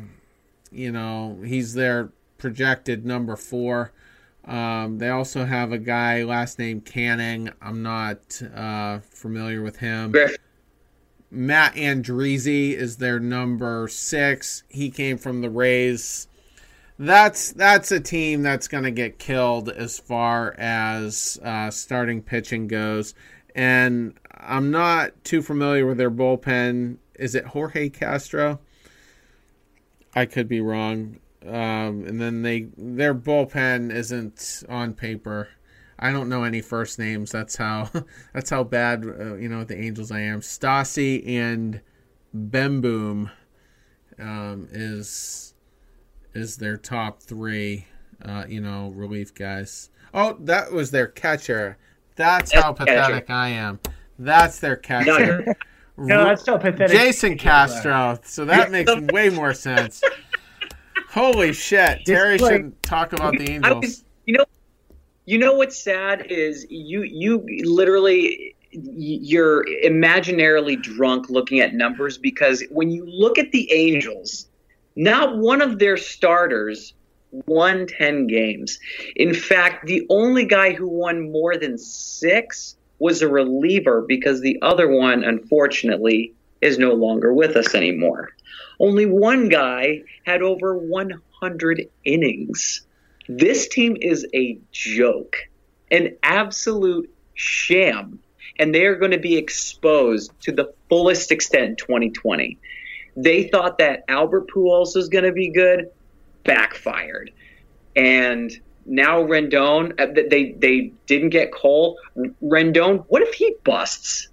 you know, he's their projected number four. Um, they also have a guy, last name Canning. I'm not uh, familiar with him. Matt Andriese is their number six. He came from the Rays. That's that's a team that's going to get killed as far as uh, starting pitching goes, and I'm not too familiar with their bullpen. Is it Jorge Castro? I could be wrong. Um, and then they their bullpen isn't on paper. I don't know any first names. That's how that's how bad uh, you know with the Angels I am. Stassi and Bemboom um, is is their top three. Uh, you know relief guys. Oh, that was their catcher. That's how pathetic I am. That's their catcher. No, that's so pathetic. Jason Castro. So that makes way more sense. Holy shit! Terry like- should talk about the I Angels. was, you know, you know what's sad is you you literally you're imaginarily drunk looking at numbers because when you look at the Angels, not one of their starters won 10 games. In fact, the only guy who won more than 6 was a reliever because the other one unfortunately is no longer with us anymore. Only one guy had over 100 innings. This team is a joke, an absolute sham, and they are going to be exposed to the fullest extent in 2020. They thought that Albert Pujols was going to be good, backfired, and now Rendon. uh, They they didn't get Cole. Rendon. What if he busts?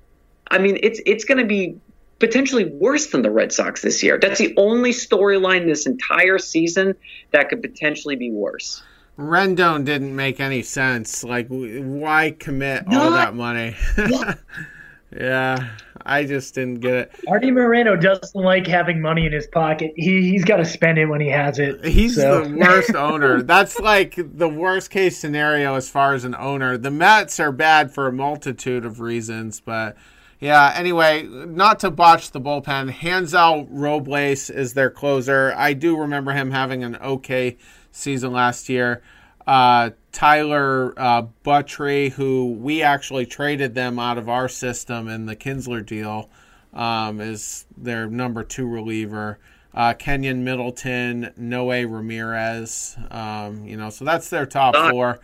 I mean, it's it's going to be potentially worse than the Red Sox this year. That's the only storyline this entire season that could potentially be worse. Rendon didn't make any sense. Like, why commit all that money? yeah, I just didn't get it. Artie Moreno doesn't like having money in his pocket. He he's got to spend it when he has it. He's So- the worst owner. That's like the worst case scenario as far as an owner. The Mets are bad for a multitude of reasons, but yeah, anyway, not to botch the bullpen, Hansel Robles is their closer. I do remember him having an okay season last year. Uh, Tyler uh, Buttrey, who we actually traded them out of our system in the Kinsler deal, um, is their number two reliever. Uh, Keynan Middleton, Noe Ramirez. Um, you know, so that's their top four.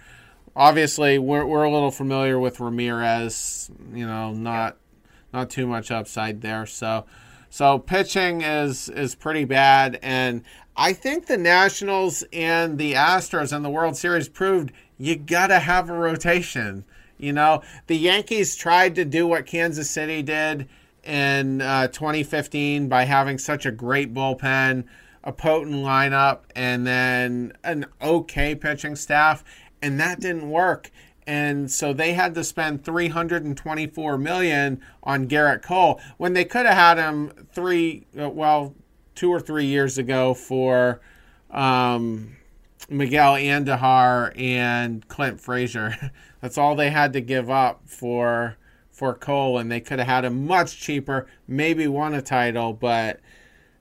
Obviously, we're, we're a little familiar with Ramirez. You know, not not too much upside there. So, so pitching is is pretty bad, and I think the Nationals and the Astros in the World Series proved you gotta have a rotation. You know, the Yankees tried to do what Kansas City did in uh, 2015 by having such a great bullpen, a potent lineup, and then an okay pitching staff, and that didn't work. And so they had to spend 324 million on Gerrit Cole when they could have had him three, uh, well, two or three years ago for um, Miguel Andujar and Clint Frazier. That's all they had to give up for for Cole, and they could have had him much cheaper, maybe won a title, but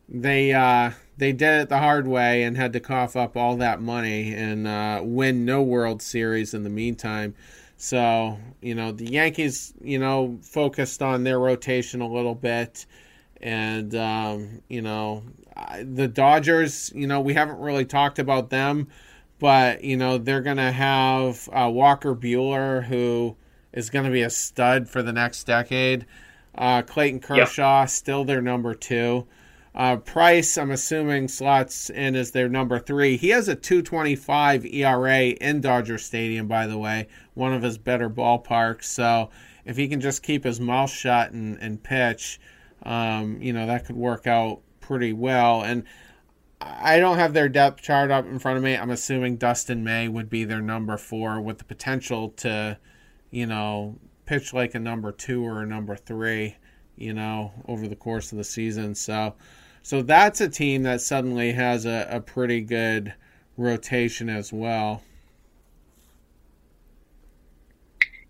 they uh, they did it the hard way and had to cough up all that money and uh, win no World Series in the meantime. So you know the Yankees, you know, focused on their rotation a little bit, and um, you know the Dodgers. You know we haven't really talked about them, but you know they're gonna have uh, Walker Buehler who is going to be a stud for the next decade. Uh, Clayton Kershaw still their number two. Uh, Price, I'm assuming slots in as their number three. He has a 2.25 ERA in Dodger Stadium, by the way, one of his better ballparks. So if he can just keep his mouth shut and, and pitch, um, you know that could work out pretty well. And I don't have their depth chart up in front of me. I'm assuming Dustin May would be their number four with the potential to, you know, pitch like a number two or a number three, you know, over the course of the season. So, so that's a team that suddenly has a, a pretty good rotation as well.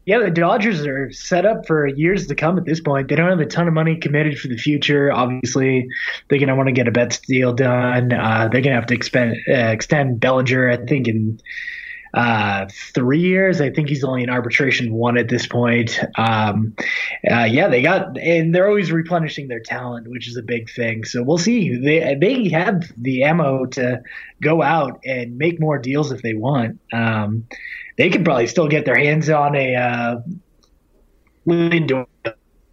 Yeah, the Dodgers are set up for years to come at this point. They don't have a ton of money committed for the future. Obviously, they're going to want to get a Betts deal done. Uh, they're going to have to expend, uh, extend Bellinger, I think, in uh, three years. I think he's only in arbitration one at this point. Um, uh, yeah, they got, and they're always replenishing their talent, which is a big thing. So we'll see. They they have the ammo to go out and make more deals if they want. Um, they could probably still get their hands on a uh, Lindor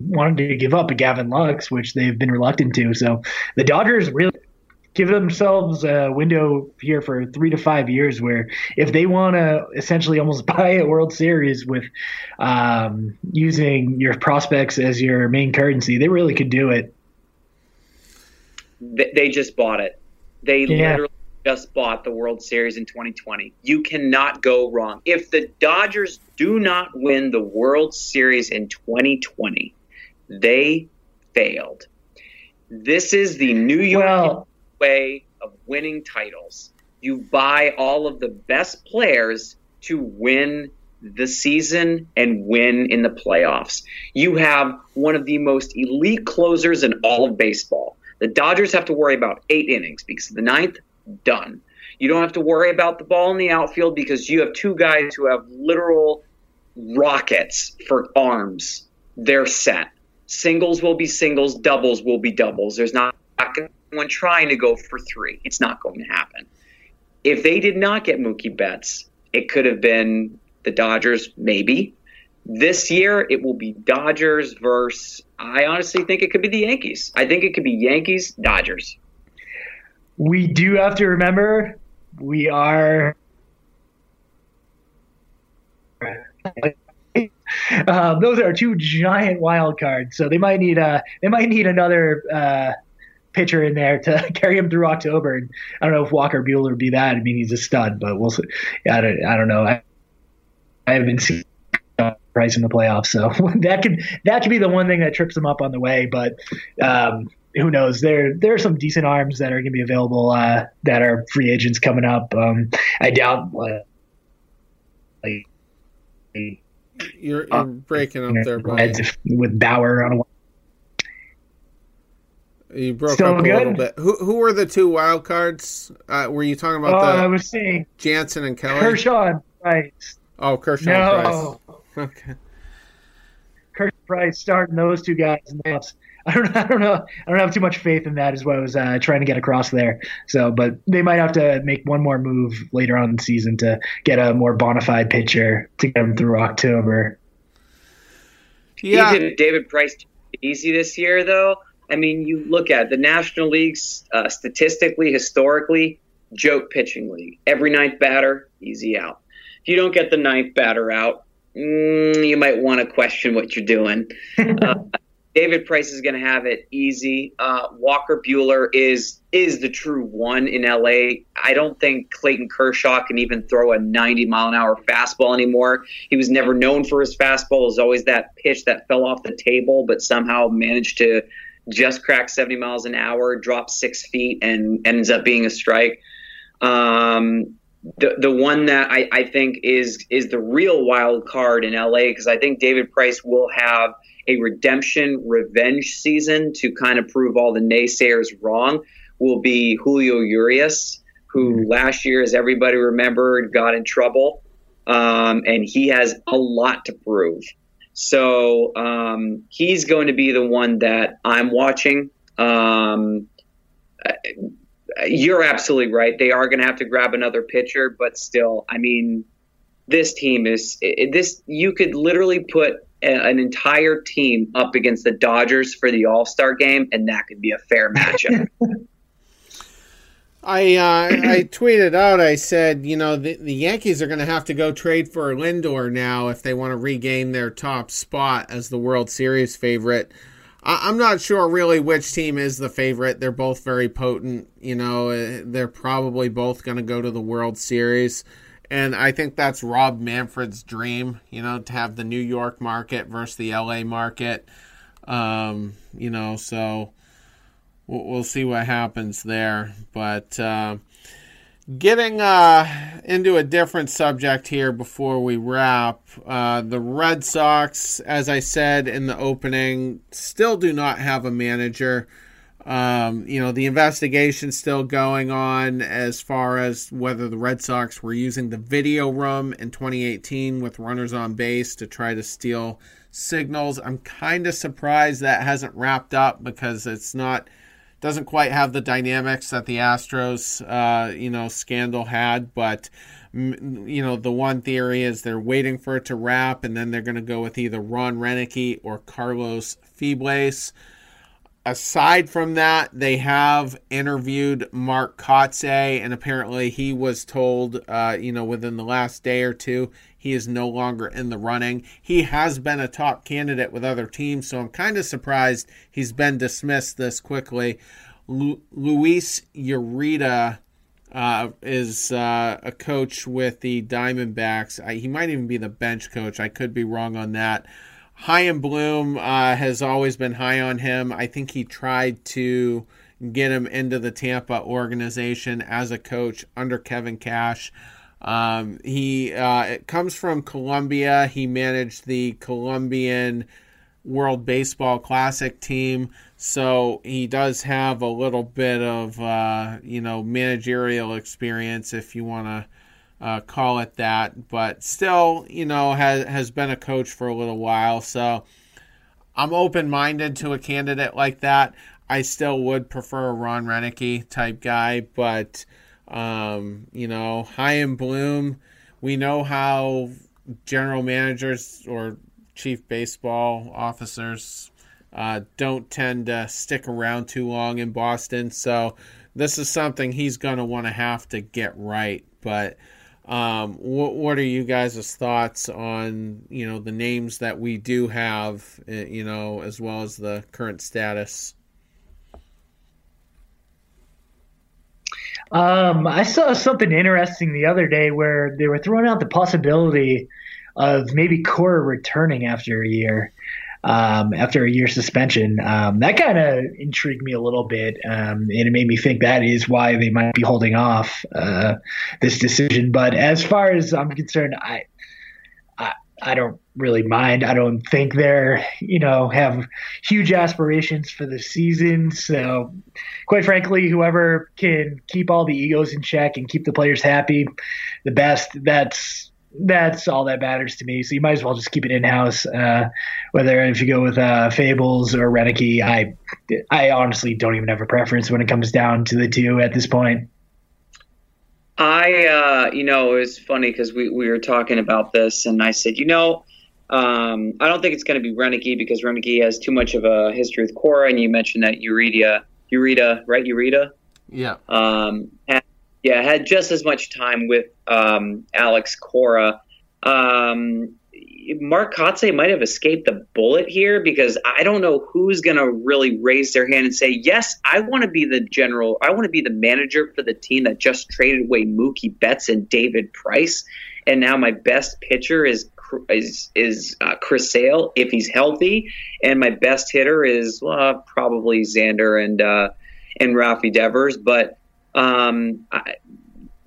wanted to give up a Gavin Lux, which they've been reluctant to. So the Dodgers really give themselves a window here for three to five years where if they want to essentially almost buy a World Series with um, using your prospects as your main currency, they really could do it. They just bought it. They yeah. literally just bought the World Series in 2020. You cannot go wrong. If the Dodgers do not win the World Series in 2020, they failed. This is the New York well, way of winning titles. You buy all of the best players to win the season and win in the playoffs. You have one of the most elite closers in all of baseball. The Dodgers have to worry about eight innings because the ninth, done. You don't have to worry about the ball in the outfield because you have two guys who have literal rockets for arms. They're set. Singles will be singles, doubles will be doubles. There's not anyone trying to go for three. It's not going to happen. If they did not get Mookie Betts, it could have been the Dodgers, maybe. This year, it will be Dodgers versus. I honestly think it could be the Yankees. I think it could be Yankees, Dodgers we do have to remember we are um, those are two giant wild cards, so they might need a they might need another uh, pitcher in there to carry him through October. And I don't know if Walker Buehler would be that. I mean, he's a stud, but we'll see. I don't, I don't know. I, I haven't seen Price in the playoffs, so that could that could be the one thing that trips him up on the way. But um, who knows? There there are some decent arms that are going to be available uh, that are free agents coming up. Um, I doubt. Uh, like, you're, you're uh, breaking up there. With Bauer on a. You broke Still up a good? little bit. Who who were the two wild cards? Uh, were you talking about? Oh, the I was saying Jansen and Kelly. Kershaw Price. Oh, Kershaw no. Price. Okay. Kershaw Price starting those two guys in the playoffs. I don't, I don't know. I don't have too much faith in that. Is what I was uh, trying to get across there. So, but they might have to make one more move later on in the season to get a more bona fide pitcher to get them through October. Yeah, David, David Price easy this year though. I mean, you look at the National League's uh, statistically, historically, joke pitching league. Every ninth batter, easy out. If you don't get the ninth batter out, mm, you might want to question what you're doing. Uh, David Price is going to have it easy. Uh, Walker Buehler is is the true one in LA. I don't think Clayton Kershaw can even throw a 90 mile an hour fastball anymore. He was never known for his fastball. It was always that pitch that fell off the table, but somehow managed to just cracks 70 miles an hour, drops six feet, and ends up being a strike. Um, the the one that I, I think is is the real wild card in LA because I think David Price will have – a redemption revenge season to kind of prove all the naysayers wrong will be Julio Urias, who mm-hmm. last year, as everybody remembered, got in trouble. Um, and he has a lot to prove. So um, he's going to be the one that I'm watching. Um, you're absolutely right. They are going to have to grab another pitcher, but still, I mean, this team is this. You could literally put an entire team up against the Dodgers for the All Star game, and that could be a fair matchup. I uh, I tweeted out. I said, you know, the, the Yankees are going to have to go trade for Lindor now if they want to regain their top spot as the World Series favorite. I, I'm not sure really which team is the favorite. They're both very potent. You know, uh, they're probably both going to go to the World Series. And I think that's Rob Manfred's dream, you know, to have the New York market versus the LA market. Um, you know, so we'll, see what happens there. But uh, Getting uh, into a different subject here before we wrap. Uh, the Red Sox, as I said in the opening, still do not have a manager. Um, you know, the investigation's still going on as far as whether the Red Sox were using the video room in 2018 with runners on base to try to steal signals. I'm kind of surprised that hasn't wrapped up because it's not doesn't quite have the dynamics that the Astros, uh, you know, scandal had. But you know, the one theory is they're waiting for it to wrap, and then they're going to go with either Ron Roenicke or Carlos Febles. Aside from that, they have interviewed Mark Kotsay, and apparently he was told, uh, you know, within the last day or two, he is no longer in the running. He has been a top candidate with other teams, so I'm kind of surprised he's been dismissed this quickly. Lu- Luis Urueta uh, is uh, a coach with the Diamondbacks. I, he might even be the bench coach. I could be wrong on that. Chaim Bloom uh, has always been high on him. I think he tried to get him into the Tampa organization as a coach under Kevin Cash. Um, he uh, comes from Colombia. He managed the Colombian World Baseball Classic team, so he does have a little bit of uh, you know managerial experience, if you want to uh, call it that. But still, you know, has has been a coach for a little while, so I'm open minded to a candidate like that. I still would prefer a Ron Roenicke type guy, but um, you know, Chaim Bloom, we know how general managers or chief baseball officers uh, don't tend to stick around too long in Boston. So this is something he's going to want to have to get right. But um, what, what are you guys' thoughts on you know the names that we do have, eh, you know, as well as the current status? Um, I saw something interesting the other day where they were throwing out the possibility of maybe Cora returning after a year, um, after a year suspension. Um, that kind of intrigued me a little bit, um, and it made me think that is why they might be holding off uh, this decision. But as far as I'm concerned, I, I, I don't really mind. I don't think they're, you know, have huge aspirations for the season. So, quite frankly, whoever can keep all the egos in check and keep the players happy, the best. That's that's all that matters to me. So you might as well just keep it in house. Uh, whether if you go with uh, Febles or Roenicke, I I honestly don't even have a preference when it comes down to the two at this point. I, uh, you know, it was funny because we, we were talking about this, and I said, you know, um, I don't think it's going to be Roenicke because Roenicke has too much of a history with Cora, and you mentioned that Urueta, Urueta, right? Urueta. Yeah. Um, yeah, had just as much time with um, Alex Cora. Um, Mark Kotsay might have escaped the bullet here because I don't know who's going to really raise their hand and say, "Yes, I want to be the general. I want to be the manager for the team that just traded away Mookie Betts and David Price, and now my best pitcher is is is uh, Chris Sale if he's healthy, and my best hitter is well, probably Xander and uh, and Rafi Devers. But um, I,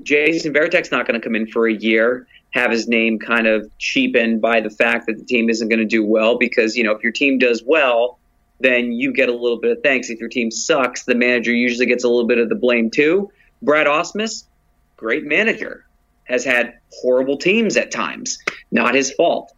Jason Varitek's not going to come in for a year, have his name kind of cheapened by the fact that the team isn't going to do well. Because you know, if your team does well, then you get a little bit of thanks. If your team sucks, the manager usually gets a little bit of the blame too. Brad Ausmus, great manager has had horrible teams at times. Not his fault.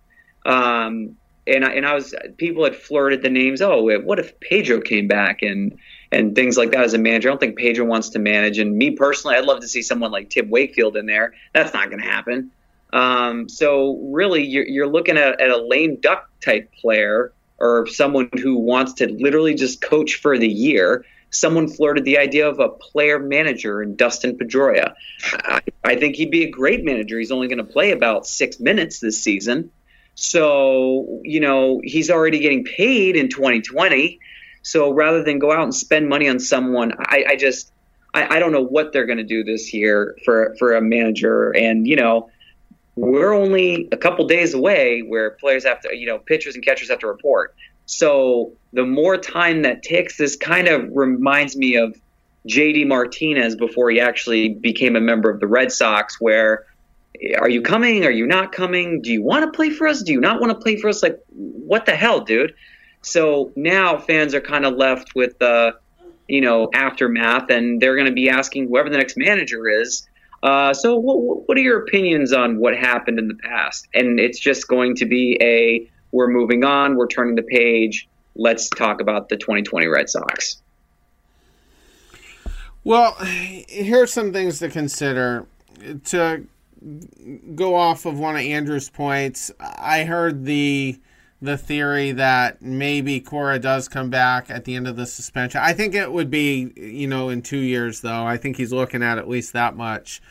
Um, and I, and I was people had flirted the names. Oh, what if Pedro came back and and things like that as a manager? I don't think Pedro wants to manage. And me personally, I'd love to see someone like Tim Wakefield in there. That's not going to happen. Um, so really, you're, you're looking at, at a lame duck type player or someone who wants to literally just coach for the year someone flirted the idea of a player manager in Dustin Pedroia. I, I think he'd be a great manager. He's only going to play about six minutes this season. So, you know, he's already getting paid in 2020. So rather than go out and spend money on someone, I, I just, I, I don't know what they're going to do this year for, for a manager. And, you know, we're only a couple days away where players have to, you know, pitchers and catchers have to report. So the more time that ticks, this kind of reminds me of JD Martinez before he actually became a member of the Red Sox, where are you coming? Are you not coming? Do you want to play for us? Do you not want to play for us? Like, what the hell, dude? So now fans are kind of left with the, you know, aftermath, and they're going to be asking whoever the next manager is. Uh, so, what, what are your opinions on what happened in the past? And it's just going to be a we're moving on, we're turning the page. Let's talk about the 2020 Red Sox. Well, here's some things to consider. To go off of one of Andrew's points, I heard the the theory that maybe Cora does come back at the end of the suspension. I think it would be, you know, in two years though. I think he's looking at at least that much.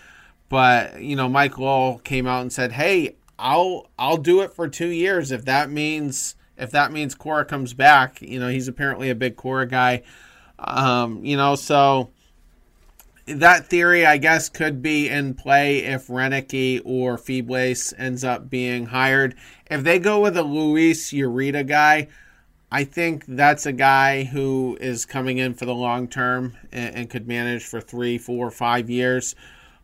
But you know, Mike Lowell came out and said, "Hey, I'll I'll do it for two years if that means if that means Cora comes back." You know, he's apparently a big Cora guy. Um, you know, so that theory, I guess, could be in play if Roenicke or Febles ends up being hired. If they go with a Luis Urueta guy, I think that's a guy who is coming in for the long term and, and could manage for three, four, five years.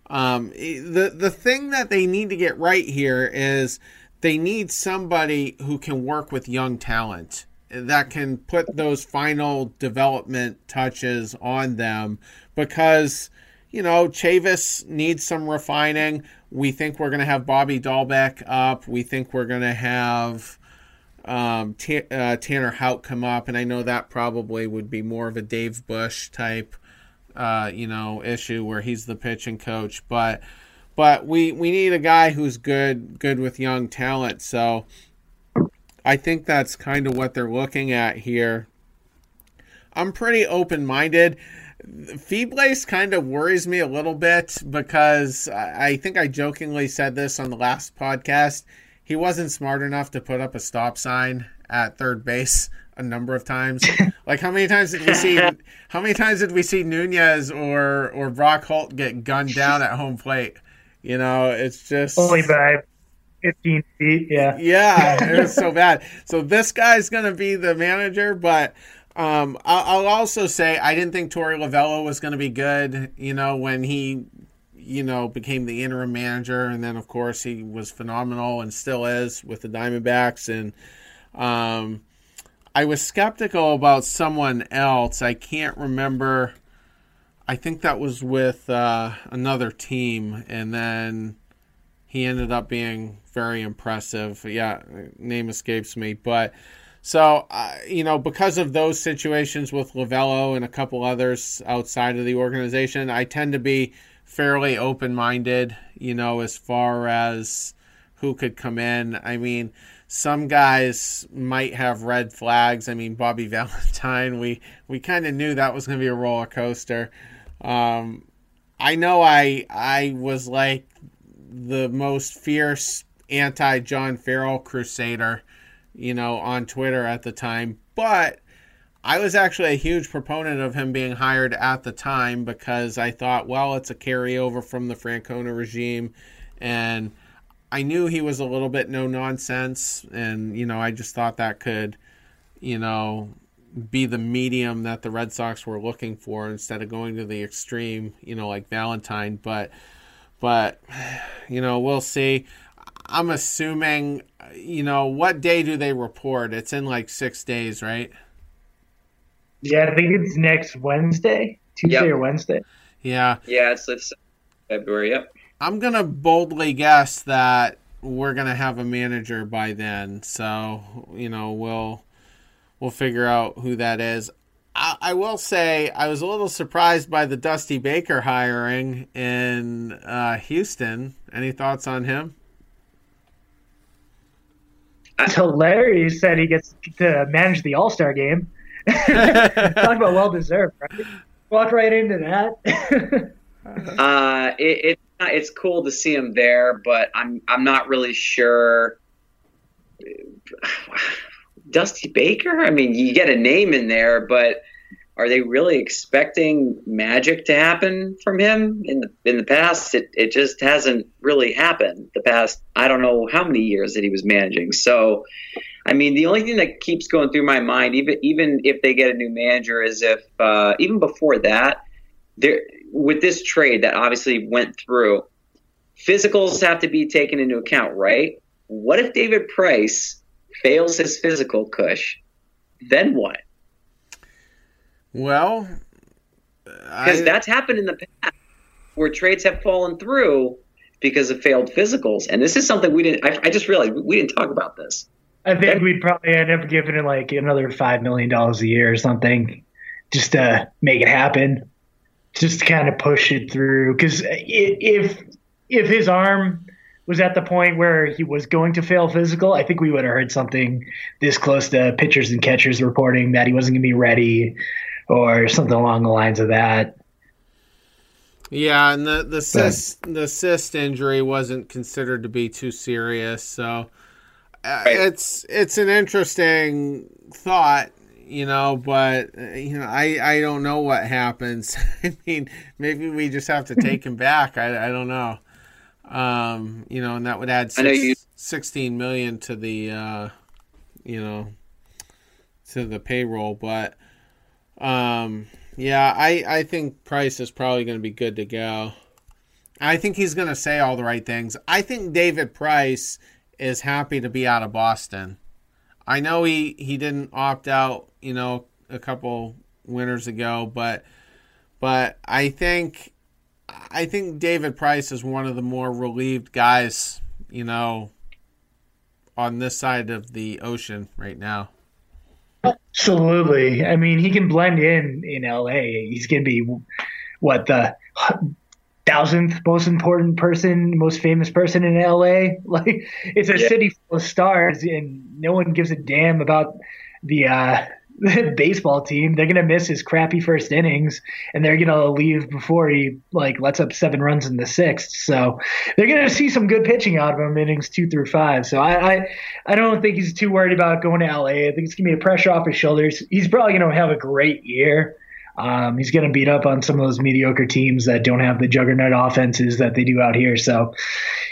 Um, the the thing that they need to get right here is they need somebody who can work with young talent that can put those final development touches on them because you know Chavis needs some refining. We think we're going to have Bobby Dalbec up. We think we're going to have um, T- uh, Tanner Houck come up, and I know that probably would be more of a Dave Bush type, uh, you know, issue where he's the pitching coach. But but we we need a guy who's good good with young talent. So I think that's kind of what they're looking at here. I'm pretty open minded. Febles kind of worries me a little bit because I think I jokingly said this on the last podcast. He wasn't smart enough to put up a stop sign at third base a number of times. like how many times did we see how many times did we see Nunez or or Brock Holt get gunned down at home plate? You know, it's just only by 15 feet. Yeah. Yeah, it was so bad. So this guy's going to be the manager, but um, I'll, also say I didn't think Torey Lovullo was going to be good. You know, when he, you know, became the interim manager, and then of course he was phenomenal and still is with the Diamondbacks. And um, I was skeptical about someone else. I can't remember. I think that was with uh, another team, and then he ended up being very impressive. Yeah, name escapes me, but so uh, you know because of those situations with Lovullo and a couple others outside of the organization, I tend to be fairly open-minded. You know, as far as who could come in. I mean, some guys might have red flags. I mean, Bobby Valentine, we we kind of knew that was going to be a roller coaster. Um, I know I I was like the most fierce anti John Farrell crusader, you know, on Twitter at the time. But I was actually a huge proponent of him being hired at the time because I thought, well, it's a carryover from the Francona regime. And I knew he was a little bit no nonsense. And, you know, I just thought that could, you know, be the medium that the Red Sox were looking for instead of going to the extreme, you know, like Valentine. But, but, you know, we'll see. I'm assuming, you know, what day do they report? It's in like six days, right? Yeah, I think it's next Wednesday, Tuesday Yep. or Wednesday. Yeah. Yeah, it's, it's February. Yep. I'm going to boldly guess that we're going to have a manager by then. So, you know, we'll we'll figure out who that is. I, I will say I was a little surprised by the Dusty Baker hiring in uh, Houston. Any thoughts on him? It's Larry said he gets to manage the All Star game. Talk about well deserved, right? Walk right into that. Uh, it, it it's cool to see him there, but I'm I'm not really sure. Dusty Baker. I mean, you get a name in there, but are they really expecting magic to happen from him in the in the past? It it just hasn't really happened. The past I don't know how many years that he was managing. So, I mean, the only thing that keeps going through my mind, even even if they get a new manager, is if uh, even before that, there with this trade that obviously went through, physicals have to be taken into account, right? What if David Price fails his physical, Cush? Then what? Well, because that's happened in the past where trades have fallen through because of failed physicals, and this is something we didn't. I, I just realized we didn't talk about this. I think we'd probably end up giving it like another five million dollars a year or something, just to make it happen, just to kind of push it through. Because if if his arm was at the point where he was going to fail physical, I think we would have heard something this close to pitchers and catchers reporting that he wasn't going to be ready or something along the lines of that. Yeah, and the the cyst the cyst injury wasn't considered to be too serious, so uh, right. it's it's an interesting thought, you know. But uh, you know, I I don't know what happens. I mean, maybe we just have to take him back. I I don't know. Um, you know, and that would add six, you- sixteen million to the uh, you know to the payroll, but um yeah, I, I think Price is probably going to be good to go. I think he's going to say all the right things. I think David Price is happy to be out of Boston. I know he, he didn't opt out, you know, a couple winters ago, but but I think I think David Price is one of the more relieved guys, you know, on this side of the ocean right now. Absolutely. I mean, he can blend in in LA. He's going to be what the thousandth most important person, most famous person in LA. Like it's a yeah. city full of stars, and no one gives a damn about the uh, baseball team. They're gonna miss his crappy first innings, and they're gonna leave before he like lets up seven runs in the sixth. So they're gonna see some good pitching out of him innings two through five. So I I, I don't think he's too worried about going to LA. I think it's gonna be a pressure off his shoulders. He's probably gonna have a great year. Um, he's going to beat up on some of those mediocre teams that don't have the juggernaut offenses that they do out here. So,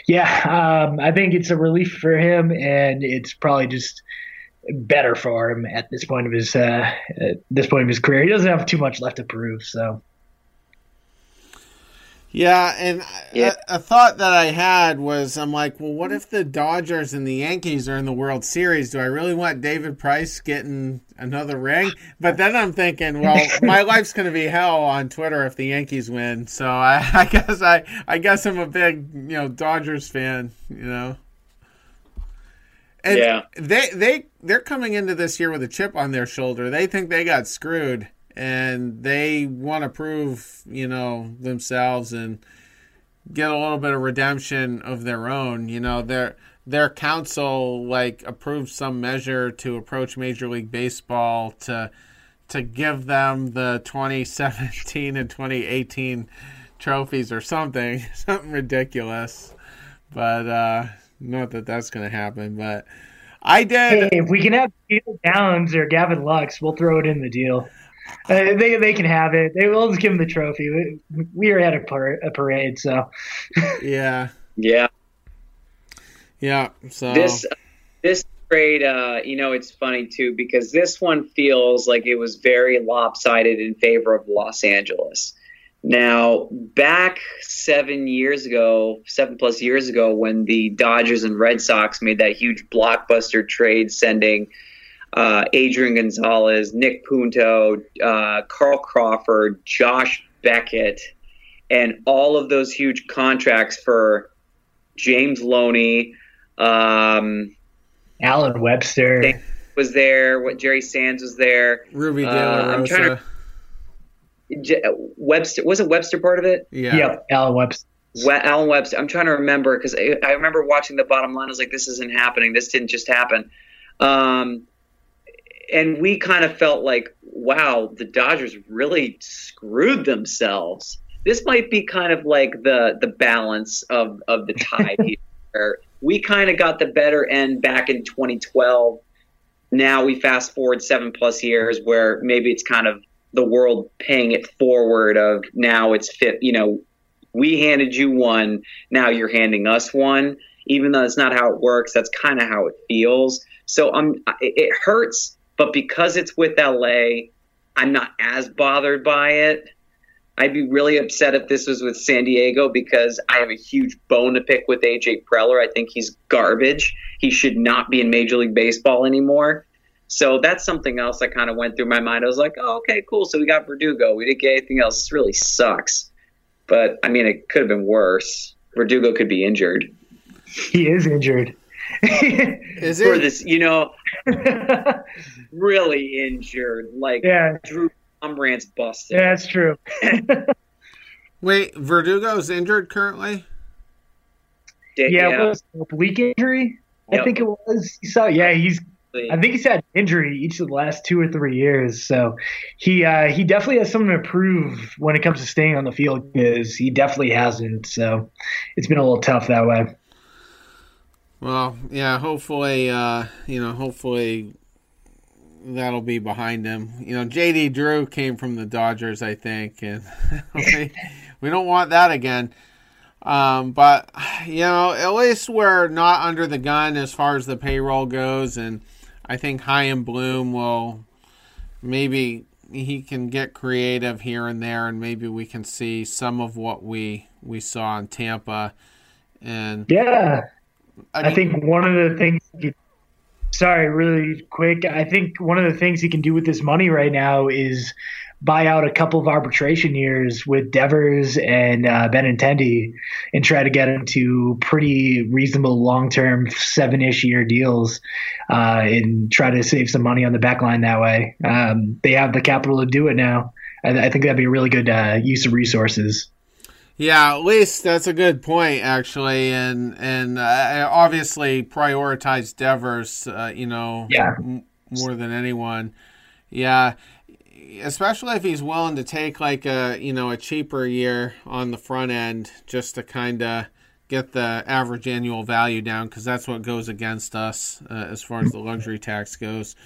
yeah, um, I think it's a relief for him, and it's probably just better for him at this point of his uh, at this point of his career. He doesn't have too much left to prove. So. Yeah, and yeah. A, a, thought that I had was I'm like, well, what if the Dodgers and the Yankees are in the World Series? Do I really want David Price getting another ring? But then I'm thinking, well, my life's going to be hell on Twitter if the Yankees win. So I, I guess I I guess I'm a big you know Dodgers fan. You know. And yeah. they they they're coming into this year with a chip on their shoulder. They think they got screwed and they want to prove, you know, themselves and get a little bit of redemption of their own. You know, their their council like approved some measure to approach Major League Baseball to to give them the 2017 and 2018 trophies or something, something ridiculous. But uh not that that's going to happen, but I did. Hey, if we can have Jeter Downs or Gavin Lux, we'll throw it in the deal. Uh, they they can have it. They will just give them the trophy. We, we are at a, par- a parade, so yeah, yeah, yeah. So this this trade, uh, you know, it's funny too because this one feels like it was very lopsided in favor of Los Angeles. Now, back seven years ago, seven plus years ago, when the Dodgers and Red Sox made that huge blockbuster trade sending uh, Adrian Gonzalez, Nick Punto, uh, Carl Crawford, Josh Beckett, and all of those huge contracts for James Loney, um, Allen Webster was there. What Jerry Sands was there. Rubby De La Rosa. Uh, I'm trying to Webster was it Webster part of it? Yeah. Yep, Allen Webster. We- Allen Webster. I'm trying to remember because I, I, remember watching the bottom line. I was like, this isn't happening. This didn't just happen. Um, and we kind of felt like, wow, the Dodgers really screwed themselves. This might be kind of like the the balance of of the tide here. We kind of got the better end back in 2012. Now we fast forward seven plus years, where maybe it's kind of the world paying it forward of now it's fit you know we handed you one now you're handing us one even though that's not how it works that's kind of how it feels so um it hurts but because it's with LA I'm not as bothered by it I'd be really upset if this was with San Diego because I have a huge bone to pick with AJ Preller. I think he's garbage. He should not be in Major League Baseball anymore. So that's something else that kind of went through my mind. I was like, oh, okay, cool. So we got Verdugo. We didn't get anything else. This really sucks. But I mean, it could have been worse. Verdugo could be injured. He is injured. Is it? For this, you know, really injured. Like yeah, Drew Pomeranz busted. yeah, that's true. Wait, Verdugo's injured currently. Da- Yeah, it was an oblique injury. I think it was. You saw, yeah, he's. I think he's had injury each of the last two or three years. So he uh, he definitely has something to prove when it comes to staying on the field because he definitely hasn't. So it's been a little tough that way. Well, yeah, hopefully, uh, you know, hopefully that'll be behind him. You know, JD Drew came from the Dodgers, I think, and we, we don't want that again. Um, but you know, at least we're not under the gun as far as the payroll goes, and I think Chaim Bloom will maybe he can get creative here and there, and maybe we can see some of what we we saw in Tampa. And Yeah, I mean- think one of the things. Sorry, really quick. I think one of the things he can do with this money right now is buy out a couple of arbitration years with Devers and uh, Benintendi and try to get him to pretty reasonable long-term seven-ish year deals uh, and try to save some money on the back line that way. Um, they have the capital to do it now. I, I think that'd be a really good uh, use of resources. Yeah, at least that's a good point, actually, and and uh, obviously prioritize Devers, uh, you know, Yeah. m- more than anyone. Yeah, especially if he's willing to take like a you know a cheaper year on the front end just to kind of get the average annual value down because that's what goes against us uh, as far as the luxury tax goes.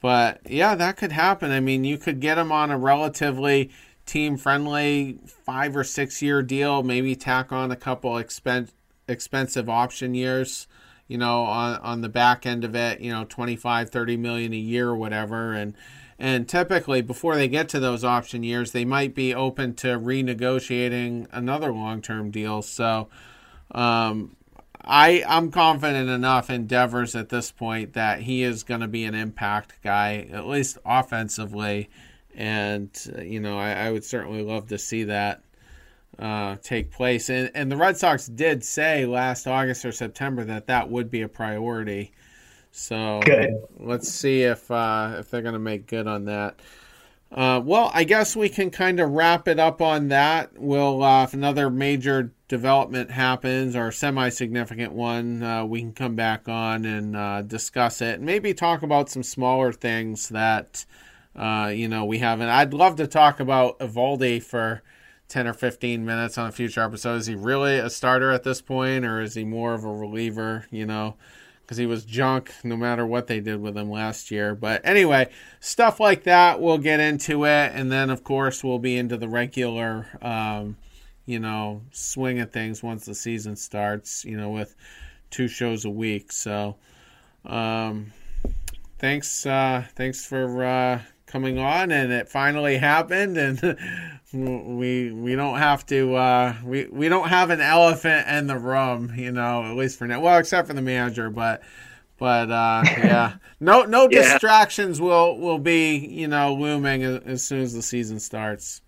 But yeah, that could happen. I mean, you could get him on a relatively team friendly five or six year deal, maybe tack on a couple expen- expensive option years, you know, on, on the back end of it, you know, 25, 30 million a year or whatever. And, and typically before they get to those option years, they might be open to renegotiating another long term deal. So, um, I I'm confident enough in Devers at this point that he is going to be an impact guy, at least offensively, and uh, you know I, I would certainly love to see that uh, take place. And and the Red Sox did say last August or September that that would be a priority. So Good. let's see if uh, if they're going to make good on that. Uh, well, I guess we can kind of wrap it up on that. We'll, uh, if another major development happens or semi significant one, uh, we can come back on and uh, discuss it and maybe talk about some smaller things that, uh, you know, we haven't. I'd love to talk about Eovaldi for 10 or 15 minutes on a future episode. Is he really a starter at this point or is he more of a reliever, you know? Because he was junk no matter what they did with him last year. But anyway, stuff like that, we'll get into it. And then, of course, we'll be into the regular, um, you know, swing of things once the season starts, you know, with two shows a week. So, um, thanks, uh, thanks for, uh, coming on and it finally happened and we we don't have to uh we we don't have an elephant in the room you know at least for now well except for the manager but but uh yeah no no Yeah. distractions will will be you know looming as, as soon as the season starts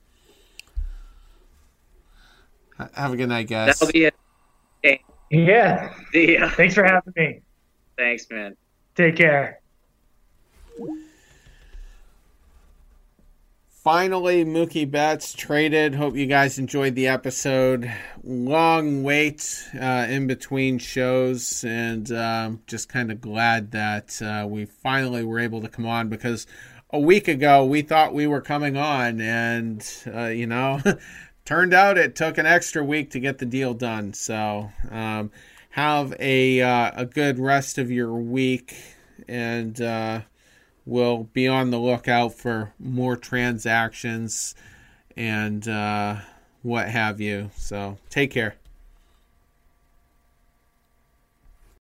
have a good night guys That'll be it. Yeah. See ya. Thanks for having me. Thanks, man. Take care. Finally, Mookie Betts traded. Hope you guys enjoyed the episode. Long wait uh, in between shows, and um, just kind of glad that uh, we finally were able to come on because a week ago we thought we were coming on, and uh, you know, turned out it took an extra week to get the deal done. So, um, have a uh, a good rest of your week, and. Will be on the lookout for more transactions and uh, what have you. So take care.